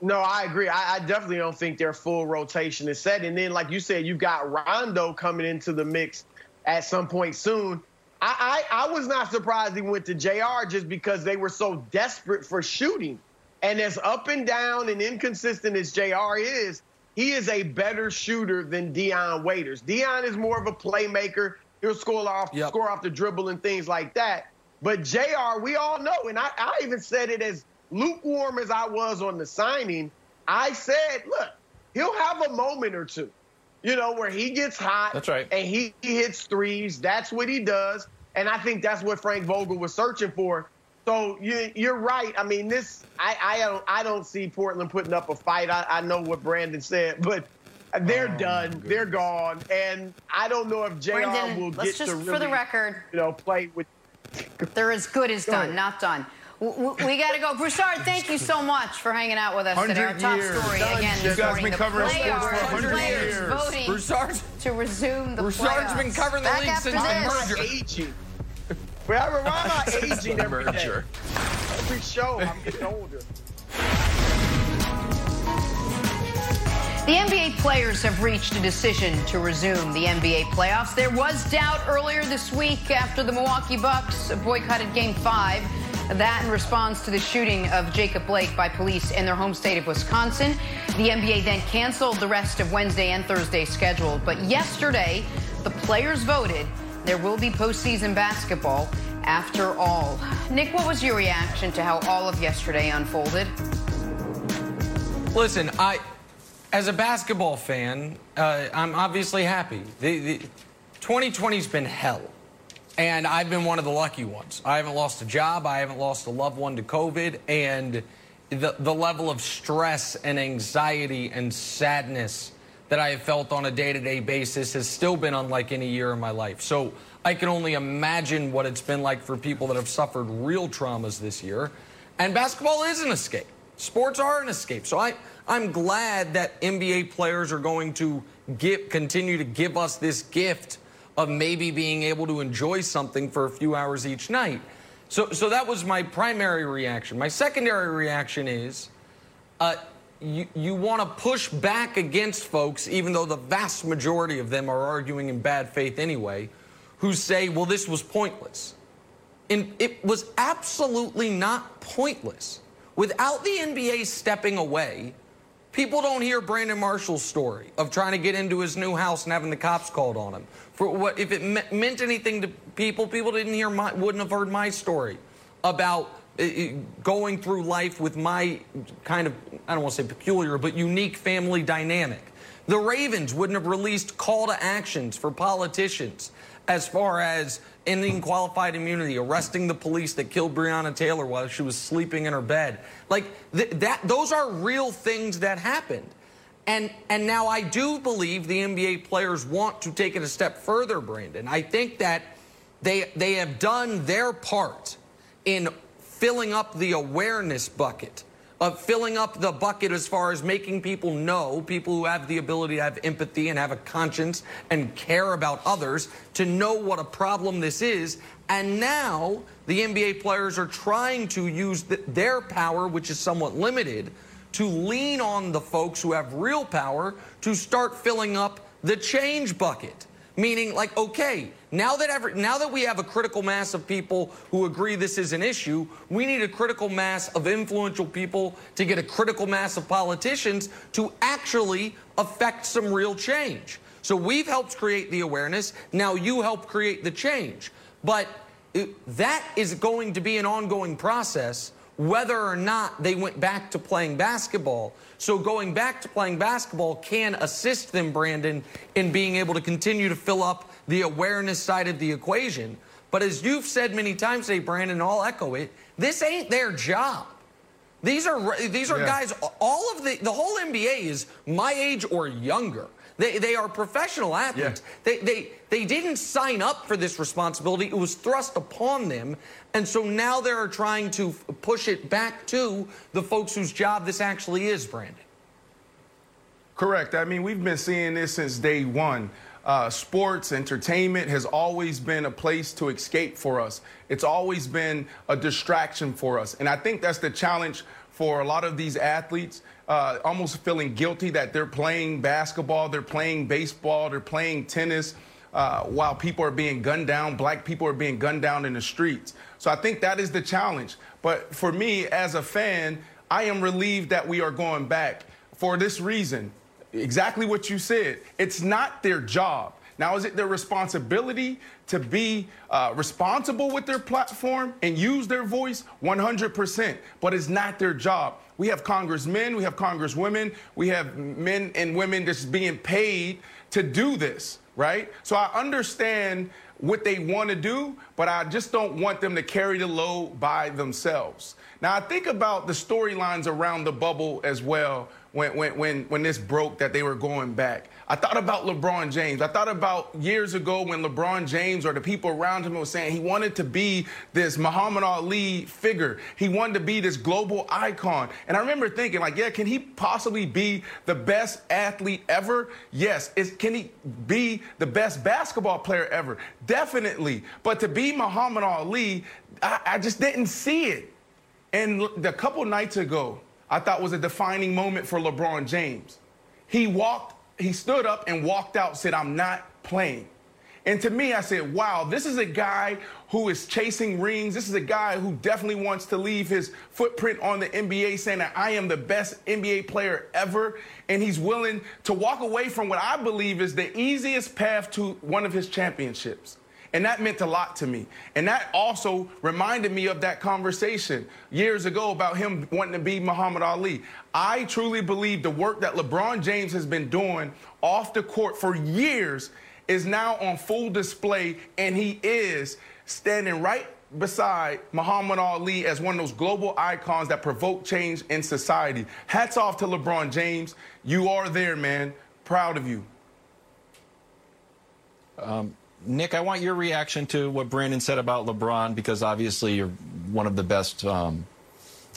No, I agree. I, I definitely don't think their full rotation is set. And then, like you said, you've got Rondo coming into the mix at some point soon. I, I, I was not surprised he went to JR just because they were so desperate for shooting. And as up and down and inconsistent as JR is, he is a better shooter than Dion Waiters. Dion is more of a playmaker. He'll score off, score off the dribble and things like that. But JR, we all know, and I, I even said it as lukewarm as I was on the signing. I said, look, he'll have a moment or two, you know, where he gets hot. That's right. And he, he hits threes. That's what he does. And I think that's what Frank Vogel was searching for. So you, you're right. I mean, this I, I don't I don't see Portland putting up a fight. I, I know what Brandon said, but they're oh, done. They're gone. And I don't know if JR Brandon, will let's get just, to for the record, you know, play with. they're as good as Go done, ahead. not done. W- w- We got to go. Broussard, thank you so much for hanging out with us today. Our top years. story Done. again You this guys morning. been the covering players, sports for 100 players years. voting Broussard's, to resume the Broussard's playoffs. been covering the Back league since the this. merger. Aging. Well, why am I aging every day? merger. Every show, I'm getting older. The NBA players have reached a decision to resume the NBA playoffs. There was doubt earlier this week after the Milwaukee Bucks boycotted Game 5. That in response to the shooting of Jacob Blake by police in their home state of Wisconsin. The NBA then canceled the rest of Wednesday and Thursday schedule. But yesterday, the players voted there will be postseason basketball after all. Nick, what was your reaction to how all of yesterday unfolded? Listen, I, as a basketball fan, uh, I'm obviously happy. The, the 2020's been hell, and I've been one of the lucky ones. I haven't lost a job, I haven't lost a loved one to COVID, and the the level of stress and anxiety and sadness that I have felt on a day-to-day basis has still been unlike any year in my life. So I can only imagine what it's been like for people that have suffered real traumas this year. And basketball is an escape. Sports are an escape. So I, I'm glad that NBA players are going to give, continue to give us this gift of maybe being able to enjoy something for a few hours each night. So, so that was my primary reaction. My secondary reaction is uh, you, you want to push back against folks, even though the vast majority of them are arguing in bad faith anyway, who say, well, this was pointless. And it was absolutely not pointless. Without the NBA stepping away, people don't hear Brandon Marshall's story of trying to get into his new house and having the cops called on him. For what if it me- meant anything to people, people didn't hear my, wouldn't have heard my story about going through life with my kind of, I don't want to say peculiar, but unique family dynamic. The Ravens wouldn't have released call to actions for politicians as far as ending qualified immunity, arresting the police that killed Breonna Taylor while she was sleeping in her bed. Like th- that, those are real things that happened. And and now I do believe the NBA players want to take it a step further, Brandon. I think that they they have done their part in filling up the awareness bucket of filling up the bucket as far as making people know, people who have the ability to have empathy and have a conscience and care about others, to know what a problem this is. And now the NBA players are trying to use the, their power, which is somewhat limited, to lean on the folks who have real power to start filling up the change bucket. Meaning, like, okay, now that every, now that we have a critical mass of people who agree this is an issue, we need a critical mass of influential people to get a critical mass of politicians to actually affect some real change. So we've helped create the awareness. Now you help create the change. But it, that is going to be an ongoing process whether or not they went back to playing basketball. So going back to playing basketball can assist them, Brandon, in being able to continue to fill up the awareness side of the equation. But as you've said many times today, Brandon, I'll echo it, this ain't their job. These are these are yeah. guys. All of the the whole NBA is my age or younger. They, they are professional athletes. Yeah. They, they, they didn't sign up for this responsibility. It was thrust upon them. And so now they're trying to push it back to the folks whose job this actually is, Brandon. Correct. I mean, we've been seeing this since day one. Uh, sports, entertainment has always been a place to escape for us. It's always been a distraction for us. And I think that's the challenge for a lot of these athletes uh, almost feeling guilty that they're playing basketball, they're playing baseball, they're playing tennis. Uh, while people are being gunned down, black people are being gunned down in the streets. So I think that is the challenge. But for me, as a fan, I am relieved that we are going back for this reason. Exactly what you said. It's not their job. Now, is it their responsibility to be uh, responsible with their platform and use their voice? 100%. But it's not their job. We have congressmen, we have congresswomen, we have men and women just being paid to do this, right? So I understand what they want to do, but I just don't want them to carry the load by themselves. Now, I think about the storylines around the bubble as well when, when, when, when this broke that they were going back. I thought about LeBron James. I thought about years ago when LeBron James or the people around him were saying he wanted to be this Muhammad Ali figure. He wanted to be this global icon. And I remember thinking, like, yeah, can he possibly be the best athlete ever? Yes. Is, can he be the best basketball player ever? Definitely. But to be Muhammad Ali, I, I just didn't see it. And a couple nights ago, I thought was a defining moment for LeBron James. He walked he stood up and walked out, said, I'm not playing. And to me, I said, wow, this is a guy who is chasing rings. This is a guy who definitely wants to leave his footprint on the NBA, saying that I am the best NBA player ever. And he's willing to walk away from what I believe is the easiest path to one of his championships. And that meant a lot to me. And that also reminded me of that conversation years ago about him wanting to be Muhammad Ali. I truly believe the work that LeBron James has been doing off the court for years is now on full display, and he is standing right beside Muhammad Ali as one of those global icons that provoke change in society. Hats off to LeBron James. You are there, man. Proud of you. Um, Nick, I want your reaction to what Brandon said about LeBron because obviously you're one of the best um,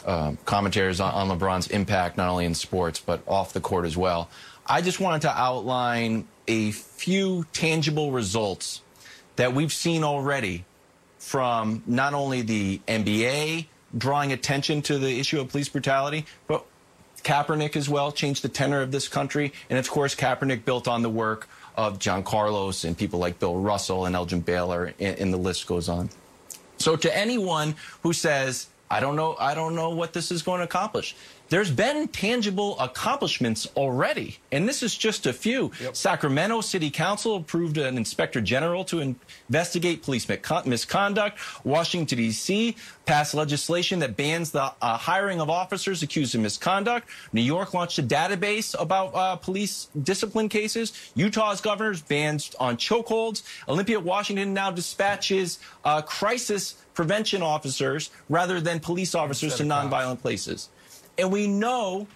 uh, commentators on, on, LeBron's impact, not only in sports, but off the court as well. I just wanted to outline a few tangible results that we've seen already from not only the NBA drawing attention to the issue of police brutality, but Kaepernick as well changed the tenor of this country. And of course, Kaepernick built on the work of John Carlos and people like Bill Russell and Elgin Baylor, and, and the list goes on. So to anyone who says, I don't know, I don't know what this is going to accomplish. There's been tangible accomplishments already, and this is just a few. Yep. Sacramento City Council approved an inspector general to investigate police misconduct. Washington, D.C. passed legislation that bans the uh, hiring of officers accused of misconduct. New York launched a database about uh, police discipline cases. Utah's governor's bans on chokeholds. Olympia, Washington now dispatches uh, crisis prevention officers rather than police officers to nonviolent places. And we know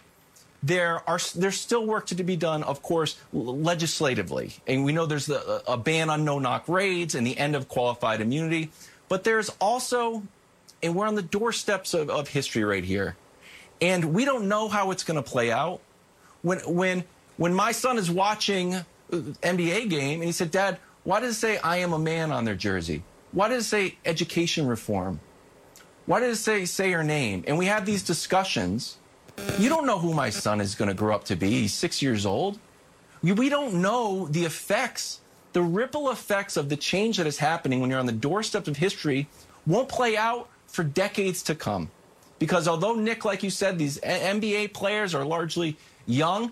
there are there's still work to be done, of course, legislatively. And we know there's a, a ban on no-knock raids and the end of qualified immunity. But there's also, and we're on the doorsteps of, of history right here, and we don't know how it's going to play out. When when when my son is watching uh, NBA game and he said, "Dad, why does it say I am a man on their jersey? Why does it say education reform?" Why did it say say her name? And we have these discussions. You don't know who my son is going to grow up to be. He's six years old. We don't know the effects, the ripple effects of the change that is happening when you're on the doorstep of history won't play out for decades to come. Because although, Nick, like you said, these NBA players are largely young,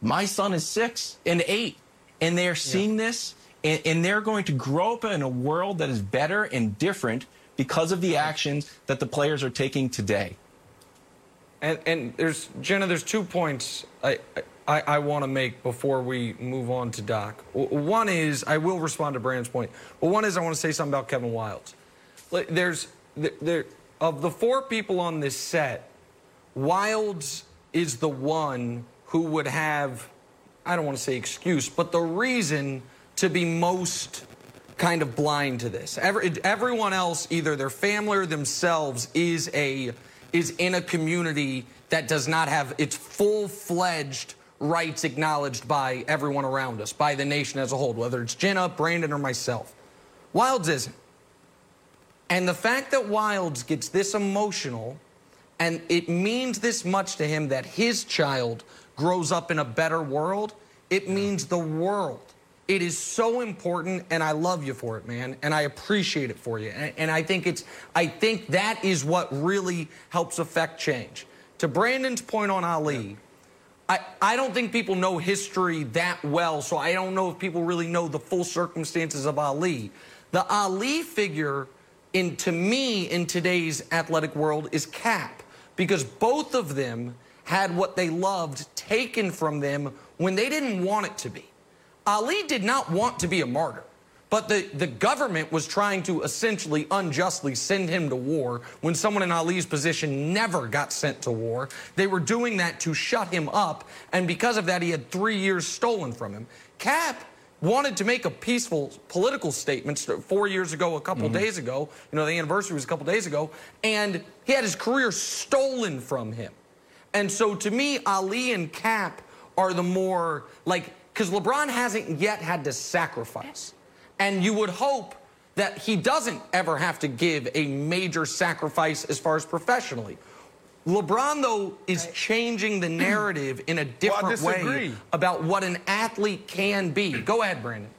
my son is six and eight, and they're seeing yeah. this, and, and they're going to grow up in a world that is better and different because of the actions that the players are taking today. And, and there's Jenna, there's two points I I, I want to make before we move on to Doc. One is I will respond to Brandon's point, but one is I want to say something about Kevin Wildes. There's there of the four people on this set, Wildes is the one who would have I don't want to say excuse, but the reason to be most kind of blind to this. Every, everyone else, either their family or themselves, is a is in a community that does not have its full-fledged rights acknowledged by everyone around us, by the nation as a whole, whether it's Jenna, Brandon, or myself. Wildes isn't. And the fact that Wildes gets this emotional and it means this much to him that his child grows up in a better world, it means the world it is so important, and I love you for it, man, and I appreciate it for you. And, and, I think it's, I think that is what really helps affect change. To Brandon's point on Ali, I, I don't think people know history that well, so I don't know if people really know the full circumstances of Ali. The Ali figure, in to me, in today's athletic world, is Kap, because both of them had what they loved taken from them when they didn't want it to be. Ali did not want to be a martyr. But the, the government was trying to essentially unjustly send him to war when someone in Ali's position never got sent to war. They were doing that to shut him up, and because of that, he had three years stolen from him. Kap wanted to make a peaceful political statement four years ago, a couple mm -hmm. days ago. You know, the anniversary was a couple days ago, and he had his career stolen from him. And so to me, Ali and Kap are the more like because LeBron hasn't yet had to sacrifice. And you would hope that he doesn't ever have to give a major sacrifice as far as professionally. LeBron, though, is changing the narrative in a different well, way about what an athlete can be. Go ahead, Brandon.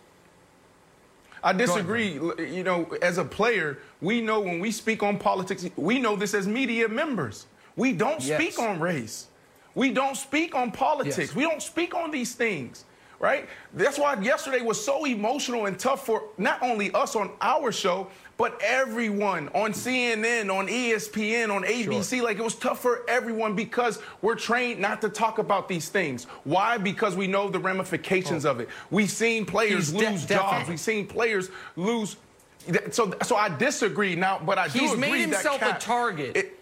I disagree. You know, as a player, we know when we speak on politics, we know this as media members. We don't yes. speak on race. We don't speak on politics. Yes. We don't speak on these things right? That's why yesterday was so emotional and tough for not only us on our show, but everyone on CNN, on ESPN, on ABC. Sure. Like it was tough for everyone because we're trained not to talk about these things. Why? Because we know the ramifications oh. of it. We've seen players He's lose jobs. We've seen players lose. So, so I disagree now, but I do He's made himself Kap, a target. It,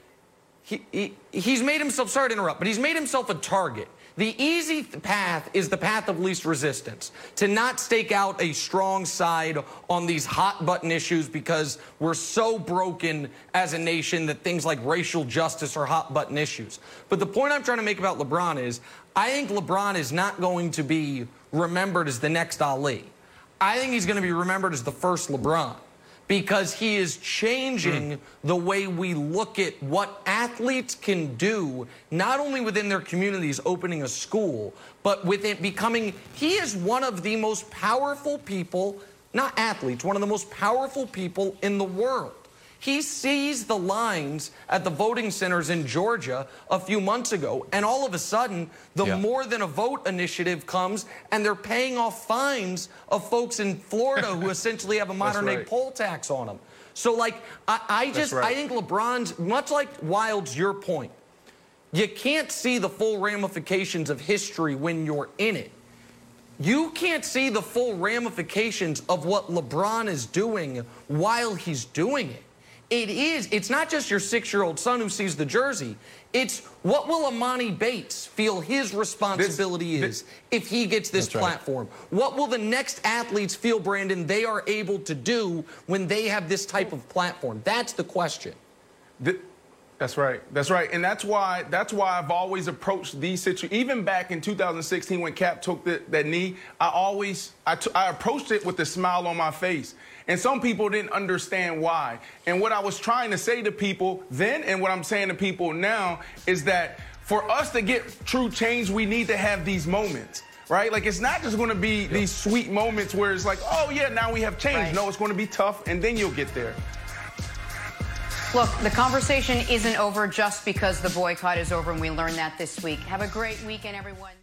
he, he, he's made himself, sorry to interrupt, but he's made himself a target. The easy path is the path of least resistance, to not stake out a strong side on these hot button issues because we're so broken as a nation that things like racial justice are hot button issues. But the point I'm trying to make about LeBron is I think LeBron is not going to be remembered as the next Ali. I think he's going to be remembered as the first LeBron because he is changing mm. the way we look at what athletes can do, not only within their communities opening a school, but within becoming, he is one of the most powerful people, not athletes, one of the most powerful people in the world. He sees the lines at the voting centers in Georgia a few months ago, and all of a sudden, the Yeah. more than a vote initiative comes, and they're paying off fines of folks in Florida who essentially have a modern day poll tax on them. So, like, I, I just, right. I think LeBron's, much like Wildes your point, you can't see the full ramifications of history when you're in it. You can't see the full ramifications of what LeBron is doing while he's doing it. It is, it's not just your six year old son who sees the jersey. It's what will Amani Bates feel his responsibility is if he gets this That's right. platform? What will the next athletes feel, Brandon, they are able to do when they have this type of platform? That's the question. Th- That's right. That's right. And that's why that's why I've always approached these situations. Even back in 2016 when Kap took the, that knee, I always I, I approached it with a smile on my face. And some people didn't understand why. And what I was trying to say to people then and what I'm saying to people now is that for us to get true change, we need to have these moments. Right? Like it's not just gonna be these sweet moments where it's like, oh yeah, now we have change. Right. No, it's gonna be tough and then you'll get there. Look, the conversation isn't over just because the boycott is over, and we learned that this week. Have a great weekend, everyone.